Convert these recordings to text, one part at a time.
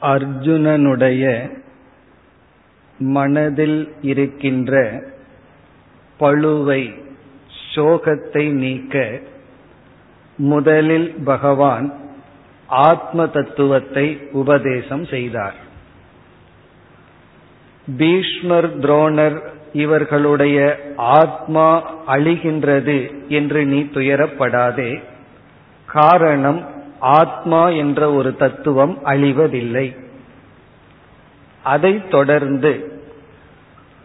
அர்ஜுனனுடைய மனதில் இருக்கின்ற பழுவை சோகத்தை நீக்க முதலில் பகவான் ஆத்ம தத்துவத்தை உபதேசம் செய்தார். பீஷ்மர் துரோணர் இவர்களுடைய ஆத்மா அழிகின்றது என்று நீ துயரப்படாதே. காரணம் ஆத்மா என்ற ஒரு தத்துவம் அழிவதில்லை. அதைத் தொடர்ந்து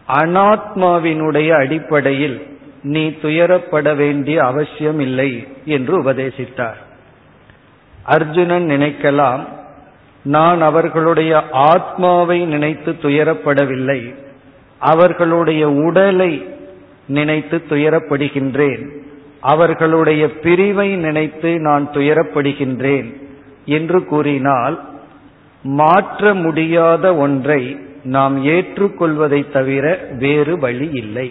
அனாத்மாவினுடைய அடிப்படையில் நீ துயரப்பட வேண்டிய அவசியம் இல்லை என்று உபதேசித்தார். அர்ஜுனன் நினைக்கலாம் நான் அவர்களுடைய ஆத்மாவை நினைத்து துயரப்படவில்லை அவர்களுடைய உடலை நினைத்து துயரப்படுகின்றேன். அவர்களுடைய பிரிவை நினைத்து நான் துயரப்படுகின்றேன் என்று கூறினால் மாற்ற முடியாத ஒன்றை நாம் ஏற்றுக்கொள்வதை தவிர வேறு வழி இல்லை.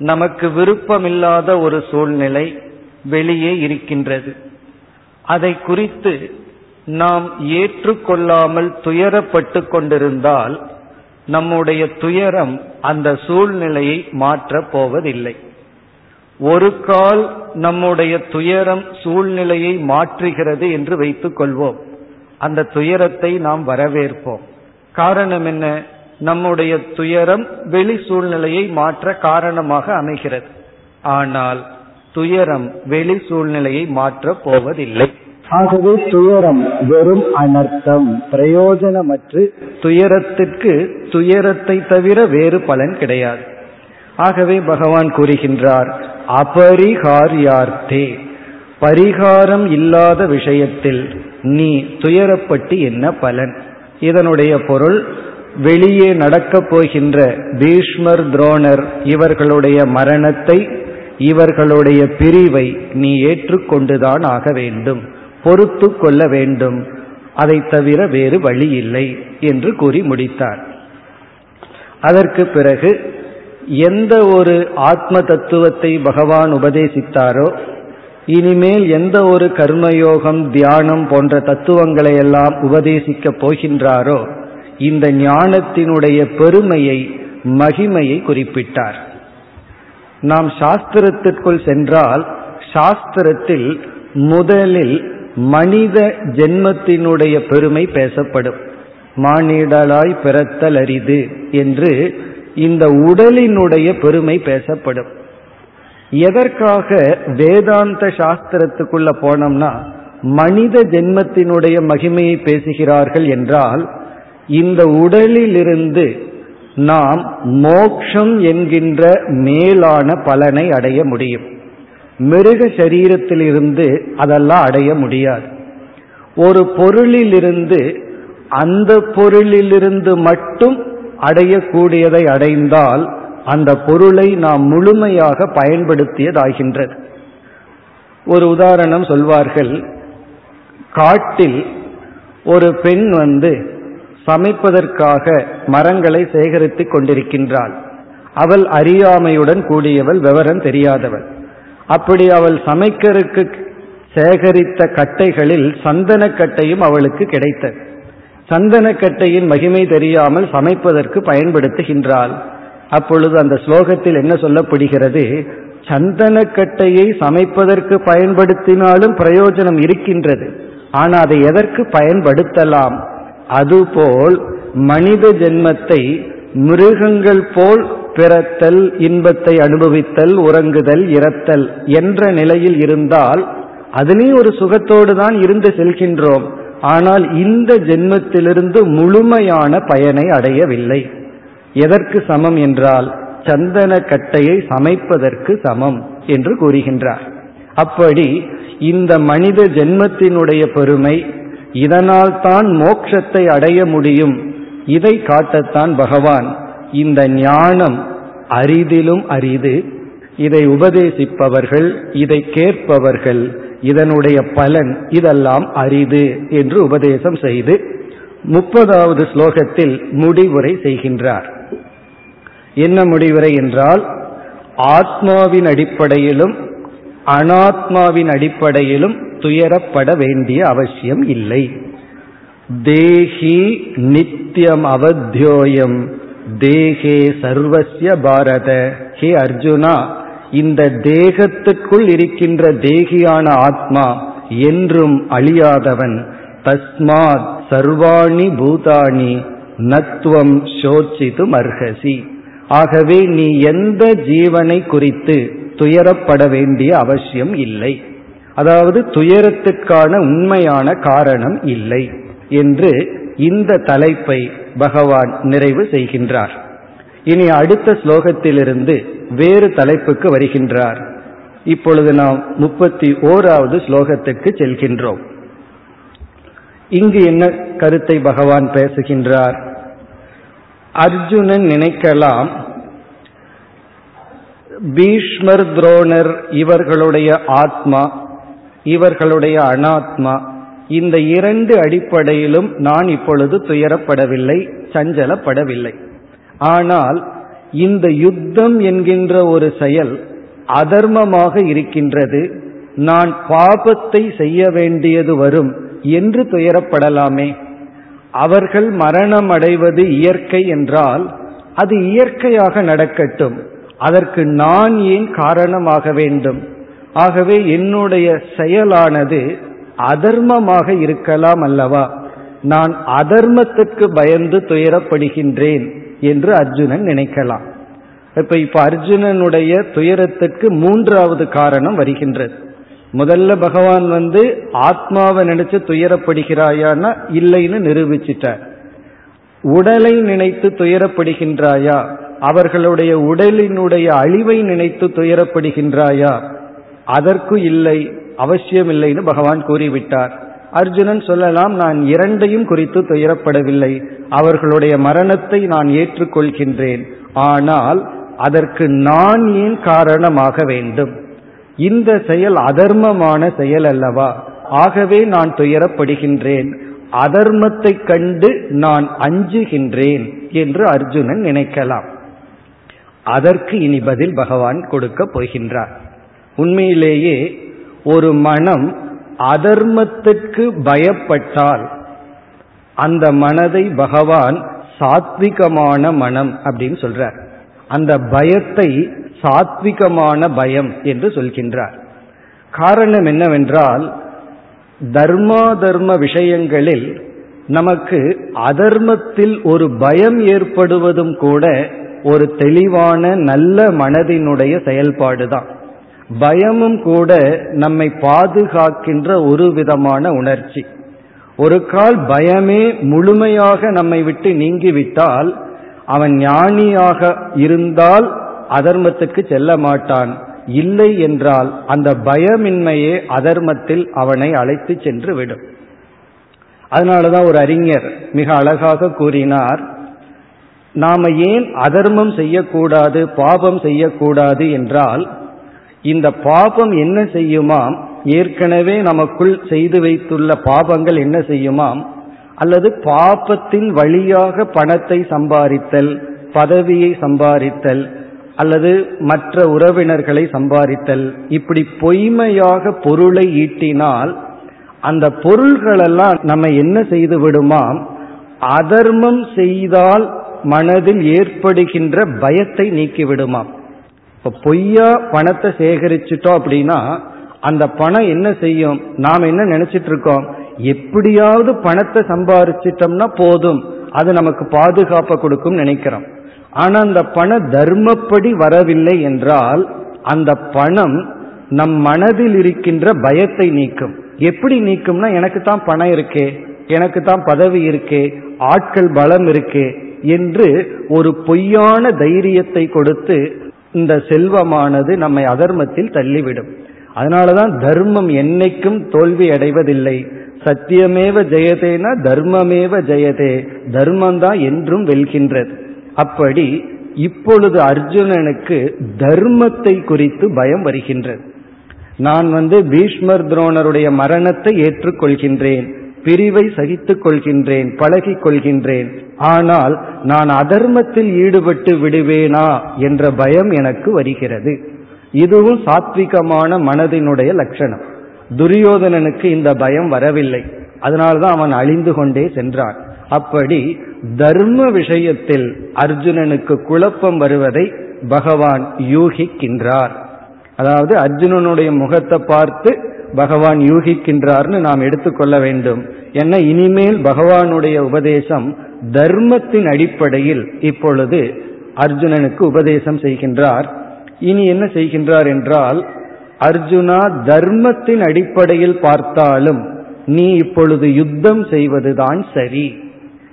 நமக்கு விருப்பமில்லாத ஒரு சூழ்நிலை வெளியே இருக்கின்றது. அதை குறித்து நாம் ஏற்றுக்கொள்ளாமல் துயரப்பட்டு கொண்டிருந்தால் நம்முடைய துயரம் அந்த சூழ்நிலையை மாற்றப் போவதில்லை. ஒரு கால் நம்முடைய துயரம் சூழ்நிலையை மாற்றுகிறது என்று வைத்துக் கொள்வோம். அந்த துயரத்தை நாம் வரவேற்போம். காரணம் என்ன? நம்முடைய துயரம் வெளி சூழ்நிலையை மாற்ற காரணமாக அமைகிறது. ஆனால் துயரம் வெளி சூழ்நிலையை மாற்றப் போவதில்லை. ஆகவே துயரம் வெறும் அனர்த்தம் பிரயோஜனமற்று துயரத்திற்கு துயரத்தை தவிர வேறு பலன் கிடையாது. ஆகவே பகவான் கூறுகின்றார் அபரிகாரியார்த்தே பரிகாரம் இல்லாத விஷயத்தில் நீ துயரப்பட்டு என்ன பலன்? இதனுடைய பொருள் வெளியே நடக்கப் போகின்ற பீஷ்மர் துரோணர் இவர்களுடைய மரணத்தை இவர்களுடைய பிரிவை நீ ஏற்றுக்கொண்டுதான் ஆக வேண்டும் பொறுத்து கொள்ள வேண்டும் அதை தவிர வேறு வழி இல்லை என்று கூறி முடித்தார். அதற்கு பிறகு எந்த ஒரு ஆத்ம தத்துவத்தை பகவான் உபதேசித்தாரோ இனிமேல் எந்த ஒரு கர்மயோகம் தியானம் போன்ற தத்துவங்களை எல்லாம் உபதேசிக்கப் போகின்றாரோ இந்த ஞானத்தினுடைய பெருமையை மகிமையை குறிப்பிட்டார். நாம் சாஸ்திரத்திற்குள் சென்றால் சாஸ்திரத்தில் முதலில் மனித ஜென்மத்தினுடைய பெருமை பேசப்படும். மானிடலாய் பிறத்தல் அரிது என்று இந்த உடலினுடைய பெருமை பேசப்படும். எதற்காக வேதாந்த சாஸ்திரத்துக்குள்ள போனோம்னா மனித ஜென்மத்தினுடைய மகிமையை பேசுகிறார்கள் என்றால் இந்த உடலிலிருந்து நாம் மோக்ஷம் என்கின்ற மேலான பலனை அடைய முடியும். மிருக சரீரத்திலிருந்து அதெல்லாம் அடைய முடியாது. ஒரு பொருளிலிருந்து அந்த பொருளிலிருந்து மட்டும் அடையக்கூடியதை அடைந்தால் அந்த பொருளை நாம் முழுமையாக பயன்படுத்தியதாகின்றது. ஒரு உதாரணம் சொல்வார்கள். காட்டில் ஒரு பெண் வந்து சமைப்பதற்காக மரங்களை சேகரித்துக் கொண்டிருக்கின்றாள். அவள் அறியாமையுடன் கூடியவள் விவரம் தெரியாதவள். அப்படி அவள் சமைக்கிறதுக்கு சேகரித்த கட்டைகளில் சந்தனக்கட்டையும் அவளுக்கு கிடைத்தது. சந்தனக்கட்டையின் மகிமை தெரியாமல் சமைப்பதற்கு பயன்படுத்துகின்றாள். அப்பொழுது அந்த ஸ்லோகத்தில் என்ன சொல்லப்படுகிறது? சந்தனக்கட்டையை சமைப்பதற்கு பயன்படுத்தினாலும் பிரயோஜனம் இருக்கின்றது. ஆனால் அதை எதற்கு பயன்படுத்தலாம்? அதுபோல் மனித ஜென்மத்தை மிருகங்கள் போல் பிறத்தல் இன்பத்தை அனுபவித்தல் உறங்குதல் இறத்தல் என்ற நிலையில் இருந்தால் அதிலேயும் ஒரு சுகத்தோடு தான் இருந்து செல்கின்றோம். ஆனால் இந்த ஜென்மத்திலிருந்து முழுமையான பயனை அடையவில்லை. எதற்கு சமம் என்றால் சந்தன கட்டையை சமைப்பதற்கு சமம் என்று கூறுகின்றார். அப்படி இந்த மனித ஜென்மத்தினுடைய பெருமை இதனால் தான் மோட்சத்தை அடைய முடியும். இதை காட்டத்தான் பகவான் இந்த ஞானம் அரிதிலும் அரிது. இதை உபதேசிப்பவர்கள் இதை கேட்பவர்கள் இதனுடைய பலன் இதெல்லாம் அரிது என்று உபதேசம் செய்து முப்பதாவது ஸ்லோகத்தில் முடிவுரை செய்கின்றார். என்ன முடிவுரை என்றால் ஆத்மாவின் அடிப்படையிலும் அனாத்மாவின் அடிப்படையிலும் துயரப்பட வேண்டிய அவசியம் இல்லை. தேஹி நித்தியம் அவத்தியோயம் தேகே சர்வசிய பாரத. ஹே அர்ஜுனா இந்த தேகத்துக்குள் இருக்கின்ற தேகியான ஆத்மா என்றும் அழியாதவன். தஸ்மாத் சர்வாணி பூதாணி நத்துவம் சோச்சிது மர்ஹசி ஆகவே நீ எந்த ஜீவனை குறித்து துயரப்பட வேண்டிய அவசியம் இல்லை. அதாவது துயரத்துக்கான உண்மையான காரணம் இல்லை என்று இந்த தலைப்பை பகவான் நிறைவு செய்கின்றார். இனி அடுத்த ஸ்லோகத்திலிருந்து வேறு தலைப்புக்கு வருகின்றார். இப்பொழுது நாம் முப்பத்தி ஓராவது ஸ்லோகத்துக்கு செல்கின்றோம். இங்கு என்ன கருத்தை பகவான் பேசுகின்றார்? அர்ஜுனன் நினைக்கலாம் பீஷ்மர் துரோணர் இவர்களுடைய ஆத்மா இவர்களுடைய அனாத்மா இந்த இரண்டு அடிப்படையிலும் நான் இப்பொழுது துயரப்படவில்லை சஞ்சலப்படவில்லை. ஆனால் இந்த யுத்தம் என்கின்ற ஒரு செயல் அதர்மமாக இருக்கின்றது. நான் பாபத்தை செய்ய வேண்டியது வரும் என்று துயரப்படலாமே. அவர்கள் மரணம் அடைவது இயற்கை என்றால் அது இயற்கையாக நடக்கட்டும். அதற்கு நான் ஏன் காரணமாக வேண்டும்? ஆகவே என்னுடைய செயலானது அதர்மமாக இருக்கலாம் அல்லவா? நான் அதர்மத்துக்கு பயந்து துயரப்படுகின்றேன். என்று அர்ஜுனன் நினைக்கலாம். இப்ப இப்ப அர்ஜுனனுடைய துயரத்துக்கு மூன்றாவது காரணம் வருகின்றது. முதல்ல பகவான் வந்து ஆத்மாவை நினைச்சு துயரப்படுகிறாயான்னா இல்லைன்னு நிரூபிச்சிட்டார். உடலை நினைத்து துயரப்படுகின்றாயா? அவர்களுடைய உடலினுடைய அழிவை நினைத்து துயரப்படுகின்றாயா? அதற்கு இல்லை அவசியம் இல்லைன்னு பகவான் கூறிவிட்டார். அர்ஜுனன் சொல்லலாம் நான் இரண்டையும் குறித்து துயரப்படவில்லை. அவர்களுடைய மரணத்தை நான் ஏற்றுக்கொள்கின்றேன். ஆனால் அதற்கு நான் ஏன் காரணமாக வேண்டும்? இந்த செயல் அதர்மமான செயல் அல்லவா? ஆகவே நான் துயரப்படுகின்றேன். அதர்மத்தை கண்டு நான் அஞ்சுகின்றேன் என்று அர்ஜுனன் நினைக்கலாம். அதற்கு இனி பதில் பகவான் கொடுக்க போகின்றார். உண்மையிலேயே ஒரு மனம் அதர்மத்திற்கு பயப்பட்டால் அந்த மனதை பகவான் சாத்விகமான மனம் அப்படின்னு சொல்றார். அந்த பயத்தை சாத்விகமான பயம் என்று சொல்கின்றார். காரணம் என்னவென்றால் தர்மா தர்ம விஷயங்களில் நமக்கு அதர்மத்தில் ஒரு பயம் ஏற்படுவதும் கூட ஒரு தெளிவான நல்ல மனதினுடைய செயல்பாடுதான். பயமும் கூட நம்மை பாதுகாக்கின்ற ஒரு விதமான உணர்ச்சி. ஒரு கால் பயமே முழுமையாக நம்மை விட்டு நீங்கிவிட்டால் அவன் ஞானியாக இருந்தால் அதர்மத்துக்கு செல்ல மாட்டான். இல்லை என்றால் அந்த பயமின்மையே அதர்மத்தில் அவனை அழைத்து சென்று விடும் அதனாலதான் ஒரு அறிஞர் மிக அழகாக கூறினார் நாம ஏன் அதர்மம் செய்யக்கூடாது பாபம் செய்யக்கூடாது என்றால் இந்த பாபம் என்ன செய்யுமாம்? ஏற்கனவே நமக்குள் செய்து வைத்துள்ள பாபங்கள் என்ன செய்யுமாம்? அல்லது பாபத்தின் வழியாக பணத்தை சம்பாதித்தல் பதவியை சம்பாதித்தல் அல்லது மற்ற உறவினர்களை சம்பாதித்தல் இப்படி பொய்மையாக பொருளை ஈட்டினால் அந்த பொருள்களெல்லாம் நம்ம என்ன செய்து விடுமாம்? அதர்மம் செய்தால் மனதில் ஏற்படுகின்ற பயத்தை நீக்கிவிடுமாம். இப்ப பொய்யா பணத்தை சேகரிச்சுட்டோம் அப்படின்னா அந்த பணம் என்ன செய்யும்? நாம் என்ன நினைச்சிட்டு இருக்கோம்? எப்படியாவது பணத்தை சம்பாரிச்சிட்டோம்னா போதும். அது நமக்கு பாதுகாப்பை கொடுக்கும் நினைக்கிறோம். ஆனா அந்த பண தர்மப்படி வரவில்லை என்றால் அந்த பணம் நம் மனதில் இருக்கின்ற பயத்தை நீக்கும். எப்படி நீக்கும்னா எனக்கு தான் பணம் இருக்கே எனக்கு தான் பதவி இருக்கே ஆட்கள் பலம் இருக்கே என்று ஒரு பொய்யான தைரியத்தை கொடுத்து இந்த செல்வமானது நம்மை அதர்மத்தில் தள்ளிவிடும். அதனாலதான் தர்மம் என்னைக்கும் தோல்வி அடைவதில்லை. சத்தியமேவ ஜெயதேனா தர்மமேவ ஜெயதே. தர்மம் தான் என்றும் வெல்கின்றது. அப்படி இப்பொழுது அர்ஜுனனுக்கு தர்மத்தை குறித்து பயம் வருகின்றது. நான் வந்து பீஷ்மர் துரோணருடைய மரணத்தை ஏற்றுக்கொள்கின்றேன். பிரிவை சகித்துக் கொள்கின்றேன் பழகிக் கொள்கின்றேன். ஆனால் நான் அதர்மத்தில் ஈடுபட்டு விடுவேனா என்ற பயம் எனக்கு வருகிறது. இதுவும் சாத்விகமான மனதினுடைய லட்சணம். துரியோதனனுக்கு இந்த பயம் வரவில்லை. அதனால்தான் அவன் அழிந்து கொண்டே சென்றான். அப்படி தர்ம விஷயத்தில் அர்ஜுனனுக்கு குழப்பம் வருவதை பகவான் யூகிக்கின்றார். அதாவது அர்ஜுனனுடைய முகத்தை பார்த்து பகவான் யூகிக்கின்றார்னு நாம் எடுத்துக்கொள்ள வேண்டும். என்ன? இனிமேல் பகவானுடைய உபதேசம் தர்மத்தின் அடிப்படையில் இப்பொழுது அர்ஜுனனுக்கு உபதேசம் செய்கின்றார். இனி என்ன செய்கின்றார் என்றால் அர்ஜுனா தர்மத்தின் அடிப்படையில் பார்த்தாலும் நீ இப்பொழுது யுத்தம் செய்வதுதான் சரி.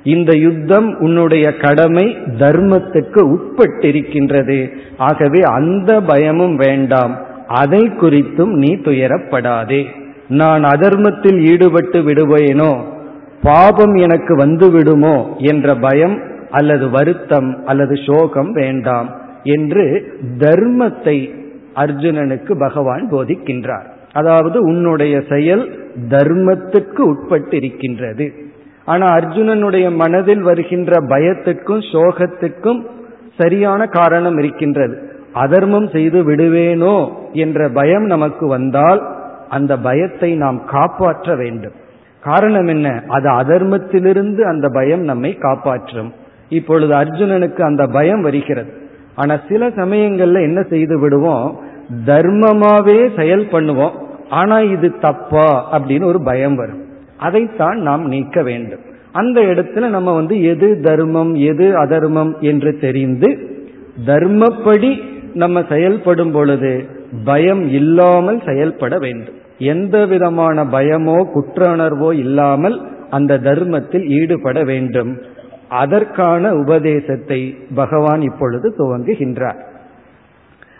இந்த யுத்தம் உன்னுடைய கடமை தர்மத்துக்கு உட்பட்டிருக்கின்றது. ஆகவே அந்த பயமும் வேண்டாம். அதை குறித்தும் நீ துயரப்படாதே. நான் அதர்மத்தில் ஈடுபட்டு விடுவேனோ? பாபம் எனக்கு வந்து விடுமோ? என்ற பயம் அல்லது வருத்தம் அல்லது சோகம் வேண்டாம் என்று தர்மத்தை அர்ஜுனனுக்கு பகவான் போதிக்கின்றார். அதாவது உன்னுடைய செயல் தர்மத்துக்கு உட்பட்டிருக்கின்றது. ஆனா அர்ஜுனனுடைய மனதில் வருகின்ற பயத்துக்கும் சோகத்துக்கும் சரியான காரணம் இருக்கின்றது. அதர்மம் செய்து விடுவேனோ என்ற பயம் நமக்கு வந்தால் அந்த பயத்தை நாம் காப்பாற்ற வேண்டும். காரணம் என்ன? அது அதர்மத்திலிருந்து அந்த பயம் நம்மை காப்பாற்றும். இப்பொழுது அர்ஜுனனுக்கு அந்த பயம் வருகிறது. ஆனா சில சமயங்கள்ல என்ன செய்து விடுவோம்? தர்மமாவே செயல் பண்ணுவோம். ஆனா இது தப்பா அப்படின்னு ஒரு பயம் வரும். அதைத்தான் நாம் நீக்க வேண்டும். அந்த இடத்துல நம்ம வந்து எது தர்மம் எது அதர்மம் என்று தெரிந்து தர்மப்படி நம்ம செயல்படும் பொழுது பயம் இல்லாமல் செயல்பட வேண்டும். எந்த விதமான பயமோ குற்ற உணர்வோ இல்லாமல் அந்த தர்மத்தில் ஈடுபட வேண்டும். அதற்கான உபதேசத்தை பகவான் இப்பொழுது துவங்குகின்றார்.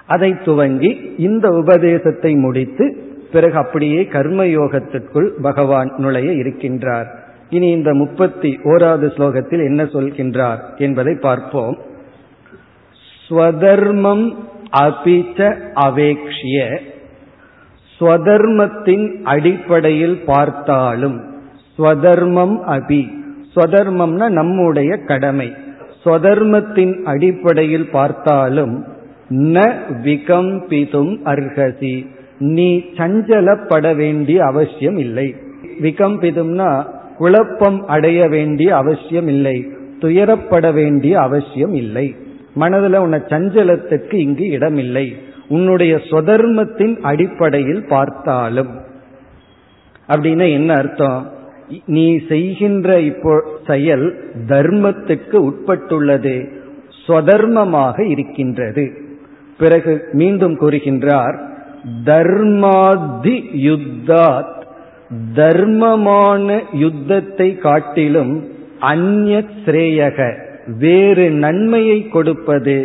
அதை துவங்கி இந்த உபதேசத்தை முடித்து பிறகு அப்படியே கர்மயோகத்திற்குள் பகவான் நுழைய இருக்கின்றார். இனி இந்த முப்பத்தி ஓராவது ஸ்லோகத்தில் என்ன சொல்கின்றார் என்பதை பார்ப்போம். ஸ்வதர்மம் அபிச்ச அவேக்ஷிய. ஸ்வதர்மத்தின் அடிப்படையில் பார்த்தாலும் ஸ்வதர்மம் அபி. ஸ்வதர்மம்னா நம்முடைய கடமை. ஸ்வதர்மத்தின் அடிப்படையில் பார்த்தாலும் ந விகம்பிதும் அர்ஹசி. நீ சஞ்சலப்பட வேண்டிய அவசியம் இல்லை. விகம்பிதும்னா குழப்பம் அடைய வேண்டிய அவசியம் இல்லை. துயரப்பட வேண்டிய அவசியம் இல்லை. மனதில் உன சஞ்சலத்துக்கு இங்கு இடமில்லை. உன்னுடைய சொதர்மத்தின் அடிப்படையில் பார்த்தாலும். அப்படின்னா என்ன அர்த்தம்? நீ செய்கின்ற இப்போ செயல் தர்மத்துக்கு உட்பட்டுள்ளது. சொதர்மமாக இருக்கின்றது. பிறகு மீண்டும் கூறுகின்றார் தர்மாதி யுத்தாத். தர்மமான யுத்தத்தை காட்டிலும் அந்நிய ஸ்ரேயக. வேறு நன்மையை கொடுப்பது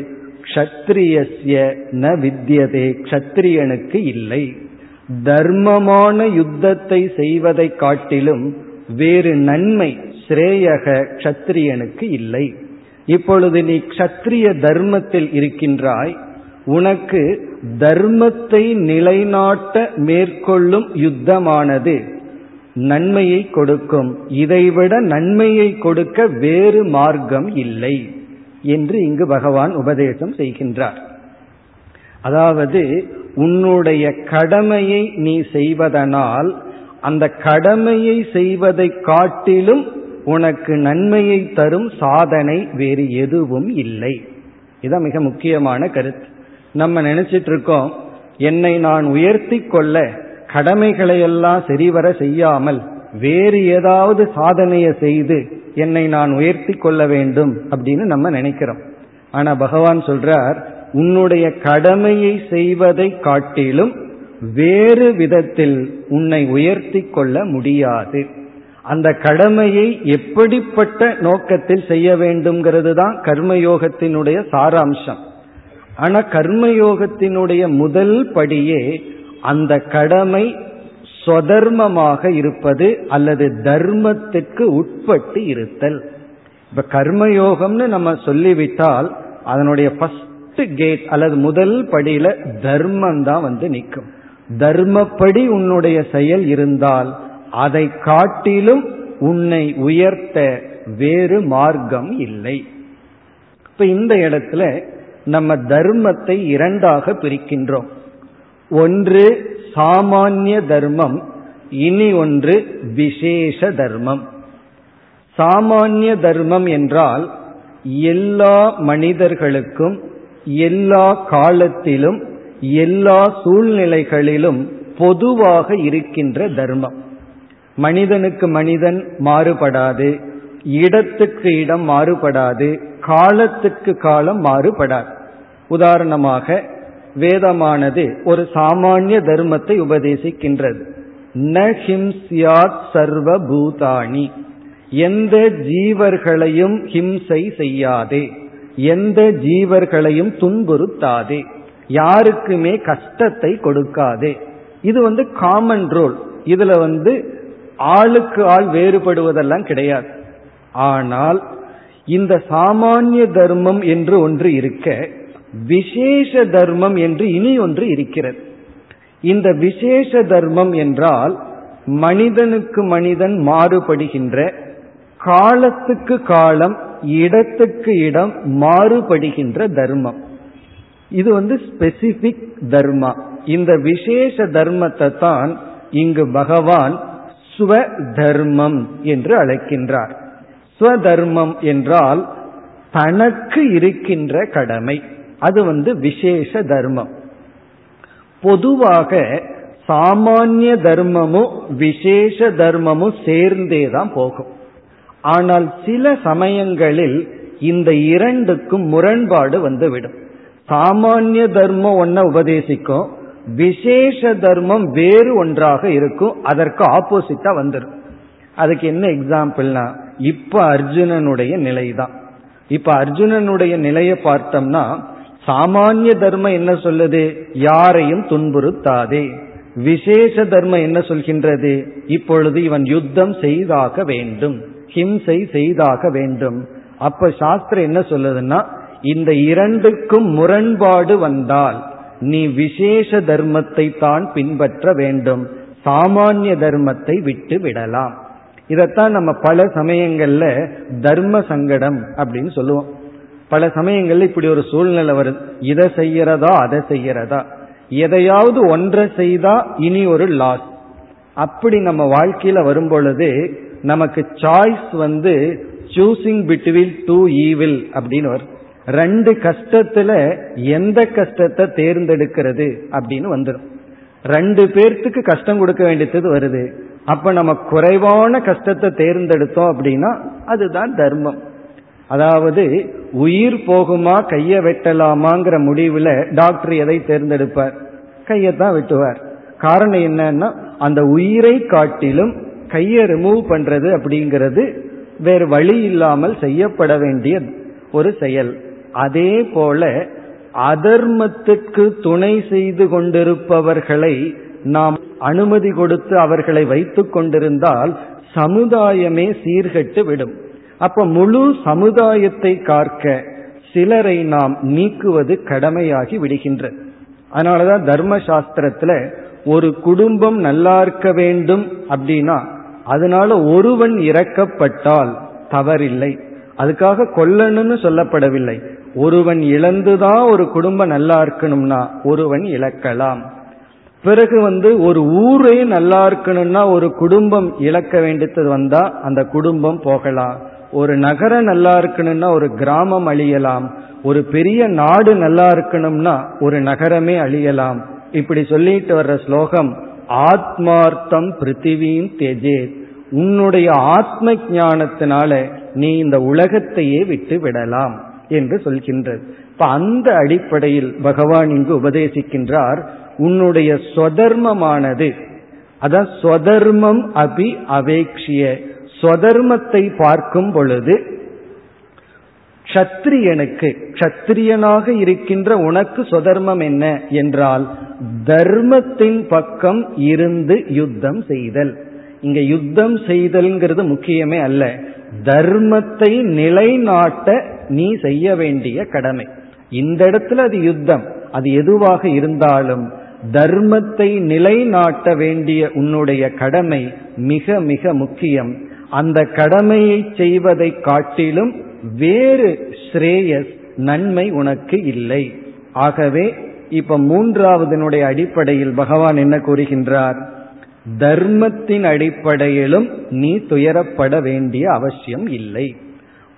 க்ஷத்ரியஸ்ய ந வித்தியதே க்ஷத்ரியனுக்கு இல்லை. தர்மமான யுத்தத்தை செய்வதை காட்டிலும் வேறு நன்மை ஸ்ரேயக க்ஷத்ரியனுக்கு இல்லை. இப்பொழுது நீ க்ஷத்ரிய தர்மத்தில் இருக்கின்றாய் உனக்கு தர்மத்தை நிலைநாட்ட மேற்கொள்ளும் யுத்தமானது நன்மையை கொடுக்கும். இதைவிட நன்மையை கொடுக்க வேறு மார்க்கம் இல்லை என்று இங்கு பகவான் உபதேசம் செய்கின்றார். அதாவது உன்னுடைய கடமையை நீ செய்வதனால் அந்த கடமையை செய்வதை காட்டிலும் உனக்கு நன்மையை தரும் சாதனை வேறு எதுவும் இல்லை. இதான் மிக முக்கியமான கருத்து. நம்ம நினைச்சிட்டு இருக்கோம் என்னை நான் உயர்த்தி கொள்ள கடமைகளை எல்லாம் சரிவர செய்யாமல் வேறு ஏதாவது சாதனையை செய்து என்னை நான் உயர்த்தி கொள்ள வேண்டும் அப்படின்னு நம்ம நினைக்கிறோம். ஆனா பகவான் சொல்றார் உன்னுடைய கடமையை செய்வதை காட்டிலும் வேறு விதத்தில் உன்னை உயர்த்தி கொள்ள முடியாது. அந்த கடமையை எப்படிப்பட்ட நோக்கத்தில் செய்ய வேண்டும்ங்கிறது தான் கர்மயோகத்தினுடைய சாராம்சம். ஆனா கர்மயோகத்தினுடைய முதல் படியே அந்த கடமை சொதர்மமாக இருப்பது அல்லது தர்மத்திற்கு உட்பட்டு இருத்தல். இப்ப கர்மயோகம்னு நம்ம சொல்லிவிட்டால் அதனுடைய ஃபர்ஸ்ட் கேட் அல்லது முதல் படியில தர்மம் தான் வந்து நிற்கும். தர்மப்படி உன்னுடைய செயல் இருந்தால் அதை காட்டிலும் உன்னை உயர்த்த வேறு மார்க்கம் இல்லை. இப்ப இந்த இடத்துல நம்ம தர்மத்தை இரண்டாக பிரிக்கின்றோம். ஒன்று சாமானிய தர்மம் இனி ஒன்று விசேஷ தர்மம். சாமானிய தர்மம் என்றால் எல்லா மனிதர்களுக்கும் எல்லா காலத்திலும் எல்லா சூழ்நிலைகளிலும் பொதுவாக இருக்கின்ற தர்மம். மனிதனுக்கு மனிதன் மாறுபடாது இடத்துக்கு இடம் மாறுபடாது காலத்துக்கு காலம் மாறுபடாது. உதாரணமாக வேதமானது ஒரு சாமானிய தர்மத்தை உபதேசிக்கின்றது. ந ஹிம்சியாத் சர்வ பூதானி எந்த ஜீவர்களையும் ஹிம்சை செய்யாதே. எந்த ஜீவர்களையும் துன்புறுத்தாதே. யாருக்குமே கஷ்டத்தை கொடுக்காதே. இது வந்து காமன் ரூல் இதுல வந்து ஆளுக்கு ஆள் வேறுபடுவதெல்லாம் கிடையாது. ஆனால் இந்த சாமானிய தர்மம் என்று ஒன்று இருக்க விசேஷ தர்மம் என்று இனி ஒன்று இருக்கிறது. இந்த விசேஷ தர்மம் என்றால் மனிதனுக்கு மனிதன் மாறுபடுகின்ற காலத்துக்கு காலம் இடத்துக்கு இடம் மாறுபடுகின்ற தர்மம். இது வந்து ஸ்பெசிபிக் தர்மா. இந்த விசேஷ தர்மத்தை தான் இங்கு பகவான் ஸ்வ தர்மம் என்று அழைக்கின்றார். ஸ்வதர்மம் என்றால் தனக்கு இருக்கின்ற கடமை. அது வந்து விசேஷ தர்மம். பொதுவாக சாமானிய தர்மமும் விசேஷ தர்மமும் சேர்ந்தே தான் போகும். ஆனால் சில சமயங்களில் இந்த இரண்டுக்கும் முரண்பாடு வந்துவிடும். சாமானிய தர்மம் ஒன்ன உபதேசிக்கும் விசேஷ தர்மம் வேறு ஒன்றாக இருக்கும் அதற்கு ஆப்போசிட்டா வந்துடும் அதுக்கு என்ன எக்ஸாம்பிள்னா இப்ப அர்ஜுனனுடைய நிலை தான் இப்ப அர்ஜுனனுடைய நிலையை பார்த்தோம்னா சாமானிய தர்மம் என்ன சொல்லுது? யாரையும் துன்புறுத்தாதே. விசேஷ தர்மம் என்ன சொல்கின்றது? இப்பொழுது இவன் யுத்தம் செய்தாக வேண்டும். ஹிம்சை செய்தாக வேண்டும். அப்ப சாஸ்திரம் என்ன சொல்லுதுன்னா இந்த இரண்டுக்கும் முரண்பாடு வந்தால் நீ விசேஷ தர்மத்தை தான் பின்பற்ற வேண்டும். சாமானிய தர்மத்தை விட்டு விடலாம். இதத்தான் நம்ம பல சமயங்கள்ல தர்ம சங்கடம் அப்படின்னு சொல்லுவோம். பல சமயங்கள்ல இப்படி ஒரு சூழ்நிலை வருது. இதை செய்யறதா அதை செய்யறதா எதையாவது ஒன்றை செய்தா இனி ஒரு லாஸ் அப்படி நம்ம வாழ்க்கையில வரும் பொழுது நமக்கு சாய்ஸ் வந்து சூசிங் பிட்வீன் டூ ஈவில் அப்படின்னு வரும். ரெண்டு கஷ்டத்துல எந்த கஷ்டத்தை தேர்ந்தெடுக்கிறது அப்படின்னு வந்துடும் ரெண்டு பேர்த்துக்கு கஷ்டம் கொடுக்க வேண்டியது வருது. அப்ப நம்ம குறைவான கஷ்டத்தை தேர்ந்தெடுத்தோம் அப்படின்னா அதுதான் தர்மம். அதாவது உயிர் போகுமா கையை வெட்டலாமாங்கிற முடிவுல டாக்டர் எதை தேர்ந்தெடுப்பார்? கையை தான் வெட்டுவார். காரணம் என்னன்னா அந்த உயிரை காட்டிலும் கையை ரிமூவ் பண்றது அப்படிங்கிறது வேறு வழி இல்லாமல் செய்யப்பட வேண்டிய ஒரு செயல். அதே போல அதர்மத்துக்கு துணை செய்து கொண்டிருப்பவர்களை நாம் அனுமதி கொடுத்து அவர்களை வைத்துக் கொண்டிருந்தால் சமுதாயமே சீர்கெட்டு விடும். அப்ப முழு சமுதாயத்தை காக்க சிலரை நாம் நீக்குவது கடமையாகி விடுகின்றது அதனாலதான் தர்ம சாஸ்திரத்துல ஒரு குடும்பம் நல்லா இருக்க வேண்டும் அப்படின்னா அதனால ஒருவன் இறக்கப்பட்டால் தவறில்லை. அதுக்காக கொல்லணும்னு சொல்லப்படவில்லை. ஒருவன் இழந்துதான் ஒரு குடும்பம் நல்லா இருக்கணும்னா ஒருவன் இழக்கலாம். பிறகு வந்து ஒரு ஊரே நல்லா இருக்கணும்னா ஒரு குடும்பம் இழக்க வேண்டியது வந்தா அந்த குடும்பம் போகலாம். ஒரு நகரம் நல்லா இருக்கணும்னா ஒரு கிராமம் அழியலாம். ஒரு பெரிய நாடு நல்லா இருக்கணும்னா ஒரு நகரமே அழியலாம். இப்படி சொல்லிட்டு வர்ற ஸ்லோகம் ஆத்மார்த்தம் பிருத்திவியும் தேஜே உன்னுடைய ஆத்ம ஞானத்தினால நீ இந்த உலகத்தையே விட்டு விடலாம் என்று சொல்கின்றது. இப்ப அந்த அடிப்படையில் பகவான் இங்கு உபதேசிக்கின்றார் உன்னுடைய சொதர்மமானது அதான் சொதர்மம் அபி அவேக்ஷிய. ஸ்வதர்மத்தை பார்க்கும் பொழுது க்ஷத்ரியனுக்கு க்ஷத்ரியனாக இருக்கின்ற உனக்கு சுதர்மம் என்ன என்றால் தர்மத்தின் பக்கம் இருந்து யுத்தம் செய்தல். இங்க யுத்தம் செய்தல்ங்கிறது முக்கியமே அல்ல. தர்மத்தை நிலைநாட்ட நீ செய்ய வேண்டிய கடமை. இந்த இடத்துல அது யுத்தம். அது எதுவாக இருந்தாலும் தர்மத்தை நிலைநாட்ட வேண்டிய உன்னுடைய கடமை மிக மிக முக்கியம். அந்த கடமையை செய்வதை காட்டிலும் வேறு ஸ்ரேயஸ் நன்மை உனக்கு இல்லை. ஆகவே இப்ப மூன்றாவதனுடைய அடிப்படையில் பகவான் என்ன கூறுகின்றார்? தர்மத்தின் அடிப்படையிலும் நீ துயரப்பட வேண்டிய அவசியம் இல்லை.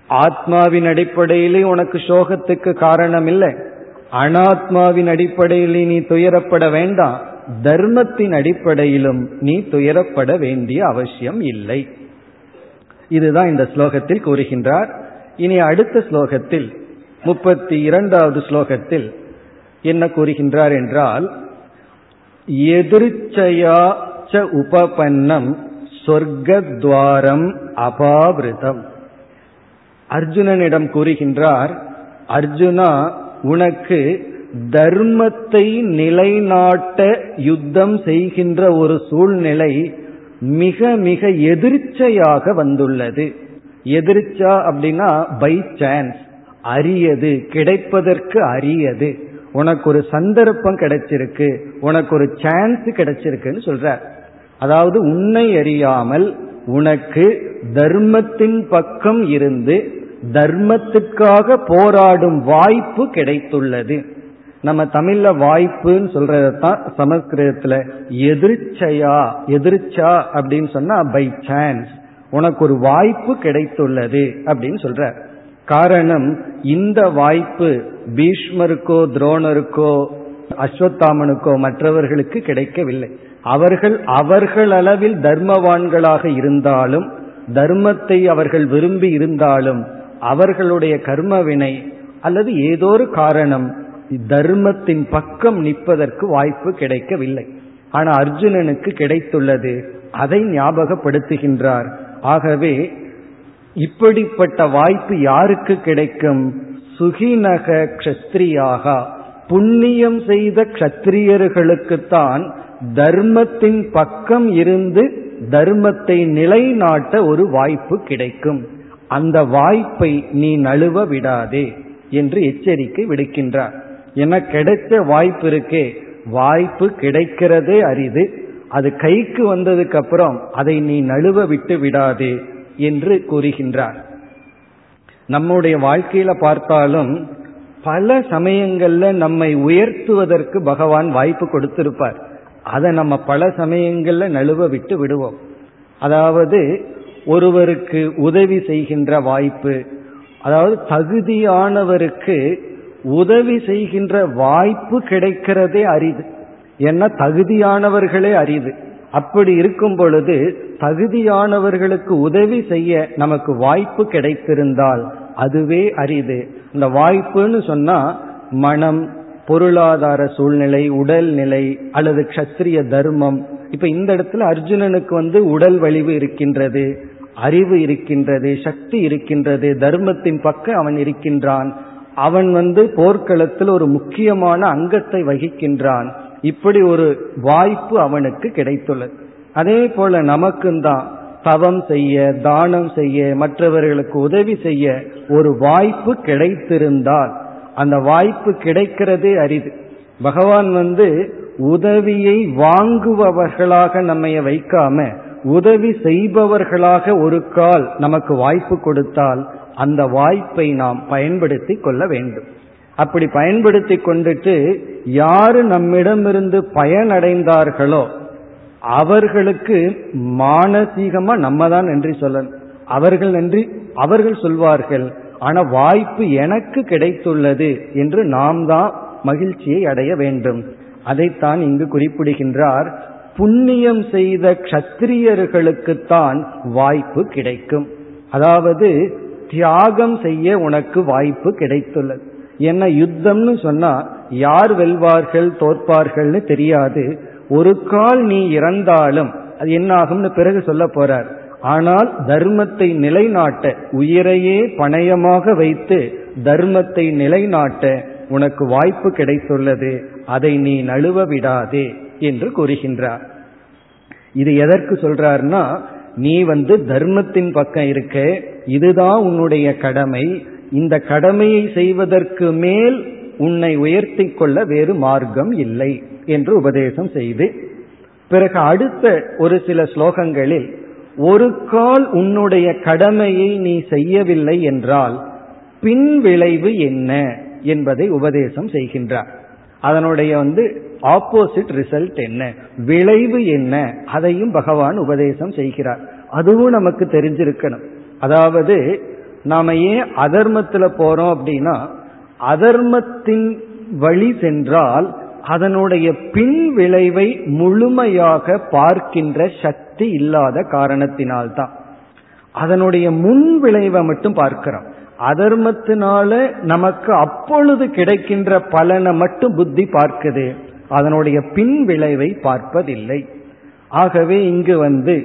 ஆத்மாவின் அடிப்படையிலே உனக்கு சோகத்துக்கு காரணம் இல்லை அனாத்மாவின் அடிப்படையிலே நீ துயரப்பட வேண்டாம். தர்மத்தின் அடிப்படையிலும் நீ துயரப்பட வேண்டிய அவசியம் இல்லை. இதுதான் இந்த ஸ்லோகத்தில் கூறுகின்றார். இனி அடுத்த ஸ்லோகத்தில் முப்பத்தி இரண்டாவது ஸ்லோகத்தில் என்ன கூறுகின்றார் என்றால் எதிர்ச்சயா ச உபபன்னம் சொர்க்கத்வாரம் அபாவிருதம் அர்ஜுனனிடம் கூறுகின்றார் அர்ஜுனா உனக்கு தர்மத்தை நிலைநாட்ட யுத்தம் செய்கின்ற ஒரு சூழ்நிலை மிக மிக எதிர்ச்சையாக வந்துள்ளது. எதிர்ச்சா அப்படின்னா பை சான்ஸ் அரியது கிடைப்பதற்கு அரியது. உனக்கு ஒரு சந்தர்ப்பம் கிடைச்சிருக்கு. உனக்கு ஒரு சான்ஸ் கிடைச்சிருக்குன்னு சொல்ற. அதாவது உன்னை அறியாமல் உனக்கு தர்மத்தின் பக்கம் இருந்து தர்மத்துக்காக போராடும் வாய்ப்பு கிடைத்துள்ளது. நம்ம தமிழ்ல வாய்ப்புன்னு சொல்றதான் சமஸ்கிருதத்துல எதிர்ச்சையா எதிர்ச்சா அப்படின்னு சொன்னா பை சான்ஸ் உனக்கு ஒரு வாய்ப்பு கிடைத்துள்ளது அப்படின்னு சொல்ற. காரணம் இந்த வாய்ப்பு பீஷ்மருக்கோ துரோணருக்கோ அஸ்வத்தாமனுக்கோ மற்றவர்களுக்கு கிடைக்கவில்லை. அவர்கள் அவர்கள் அளவில் தர்மவான்களாக இருந்தாலும் தர்மத்தை அவர்கள் விரும்பி இருந்தாலும் அவர்களுடைய கர்மவினை அல்லது ஏதோ ஒரு காரணம் தர்மத்தின் பக்கம் நிற்பதற்கு வாய்ப்பு கிடைக்கவில்லை. ஆனா அர்ஜுனனுக்கு கிடைத்துள்ளது அதை ஞாபகப்படுத்துகின்றார். ஆகவே இப்படிப்பட்ட வாய்ப்பு யாருக்கு கிடைக்கும்? சுகிநக கஷத்திரியாக புண்ணியம் செய்த கஷத்திரியர்களுக்குத்தான் தர்மத்தின் பக்கம் இருந்து தர்மத்தை நிலைநாட்ட ஒரு வாய்ப்பு கிடைக்கும். அந்த வாய்ப்பை நீ நழுவ விடாதே என்று எச்சரிக்கை விடுக்கின்றார். என கிடைச்ச வாய்ப்பு இருக்கே. வாய்ப்பு கிடைக்கிறதே அரிது. அது கைக்கு வந்ததுக்கு அப்புறம் அதை நீ நழுவ விட்டு விடாதே என்று கூறுகின்றார். நம்முடைய வாழ்க்கையில பார்த்தாலும் பல சமயங்கள்ல நம்மை உயர்த்துவதற்கு பகவான் வாய்ப்பு கொடுத்திருப்பார். அதை நம்ம பல சமயங்கள்ல நழுவ விட்டு விடுவோம். அதாவது ஒருவருக்கு உதவி செய்கின்ற வாய்ப்பு அதாவது தகுதியானவருக்கு உதவி செய்கின்ற வாய்ப்பு கிடைக்கிறதே அரிது. ஏன்னா தகுதியானவர்களே அரிது. அப்படி இருக்கும் பொழுது தகுதியானவர்களுக்கு உதவி செய்ய நமக்கு வாய்ப்பு கிடைத்திருந்தால் அதுவே அரிது. இந்த வாய்ப்புன்னு சொன்னா மனம் பொருளாதார சூழ்நிலை உடல் நிலை அல்லது கஷத்திரிய தர்மம். இப்ப இந்த இடத்துல அர்ஜுனனுக்கு வந்து உடல் வலிவு இருக்கின்றது அறிவு இருக்கின்றது சக்தி இருக்கின்றது தர்மத்தின் பக்கம் அவன் இருக்கின்றான். அவன் வந்து போர்க்களத்தில் ஒரு முக்கியமான அங்கத்தை வகிக்கின்றான். இப்படி ஒரு வாய்ப்பு அவனுக்கு கிடைத்துள்ளது. அதே போல நமக்கும் தான் தவம் செய்ய தானம் செய்ய மற்றவர்களுக்கு உதவி செய்ய ஒரு வாய்ப்பு கிடைத்திருந்தால் அந்த வாய்ப்பு கிடைக்கிறதே அரிது. பகவான் வந்து உதவியை வாங்குபவர்களாக நம்மை வைக்காம உதவி செய்பவர்களாக ஒரு கால் நமக்கு வாய்ப்பு கொடுத்தால் அந்த வாய்ப்பை நாம் பயன்படுத்தி கொள்ள வேண்டும். அப்படி பயன்படுத்தி கொண்டுட்டு யாரு நம்மிடமிருந்து பயனடைந்தார்களோ அவர்களுக்கு மானசீகமா நம்ம தான் நன்றி சொல்லணும். அவர்கள் நன்றி அவர்கள் சொல்வார்கள். ஆனா வாய்ப்பு எனக்கு கிடைத்துள்ளது என்று நாம் தான் மகிழ்ச்சியை அடைய வேண்டும். அதைத்தான் இங்கு குறிப்பிடுகின்றார் புண்ணியம் செய்த கஷத்திரியர்களுக்குத்தான் வாய்ப்பு கிடைக்கும். அதாவது தியாகம் செய்ய உனக்கு வாய்ப்பு கிடைத்துள்ளது. என்ன யுத்தம்னு சொன்னா யார் வெல்வார்கள் தோற்பார்கள்னு தெரியாது. ஒரு கால் நீ இறந்தாலும் அது என்ன ஆகும்னு பிறகு சொல்ல போறார். ஆனால் தர்மத்தை நிலைநாட்ட உயிரையே பணயமாக வைத்து தர்மத்தை நிலைநாட்ட உனக்கு வாய்ப்பு கிடைத்துள்ளது. அதை நீ நழுவ விடாதே என்று கூறுகின்றார். இது எதற்கு சொல்றார்னா நீ வந்து தர்மத்தின் பக்கம் இருக்க இதுதான் உன்னுடைய கடமை. இந்த கடமையை செய்வதற்கு மேல் உன்னை உயர்த்தி கொள்ள வேறு மார்க்கம் இல்லை என்று உபதேசம் செய்து பிறகு அடுத்த ஒரு சில ஸ்லோகங்களில் ஒரு கால் உன்னுடைய கடமையை நீ செய்யவில்லை என்றால் பின் விளைவு என்ன என்பதை உபதேசம் செய்கின்றார். அதனுடைய வந்து ஆப்போசிட் ரிசல்ட் என்ன விளைவு என்ன அதையும் பகவான் உபதேசம் செய்கிறார். அதுவும் நமக்கு தெரிஞ்சிருக்கணும். அதாவது நாம ஏன் அதர்மத்துல போறோம் அப்படின்னா அதர்மத்தின் வழி சென்றால் அதனுடைய பின் விளைவை முழுமையாக பார்க்கின்ற சக்தி இல்லாத காரணத்தினால்தான். அதனுடைய முன் விளைவை மட்டும் பார்க்கிறோம். அதர்மத்தினால நமக்கு அப்பொழுது கிடைக்கின்ற பலனை மட்டும் புத்தி பார்க்குது. அதனுடைய பின் விளைவை பார்ப்பதில்லை. ஆகவே இங்கு வந்து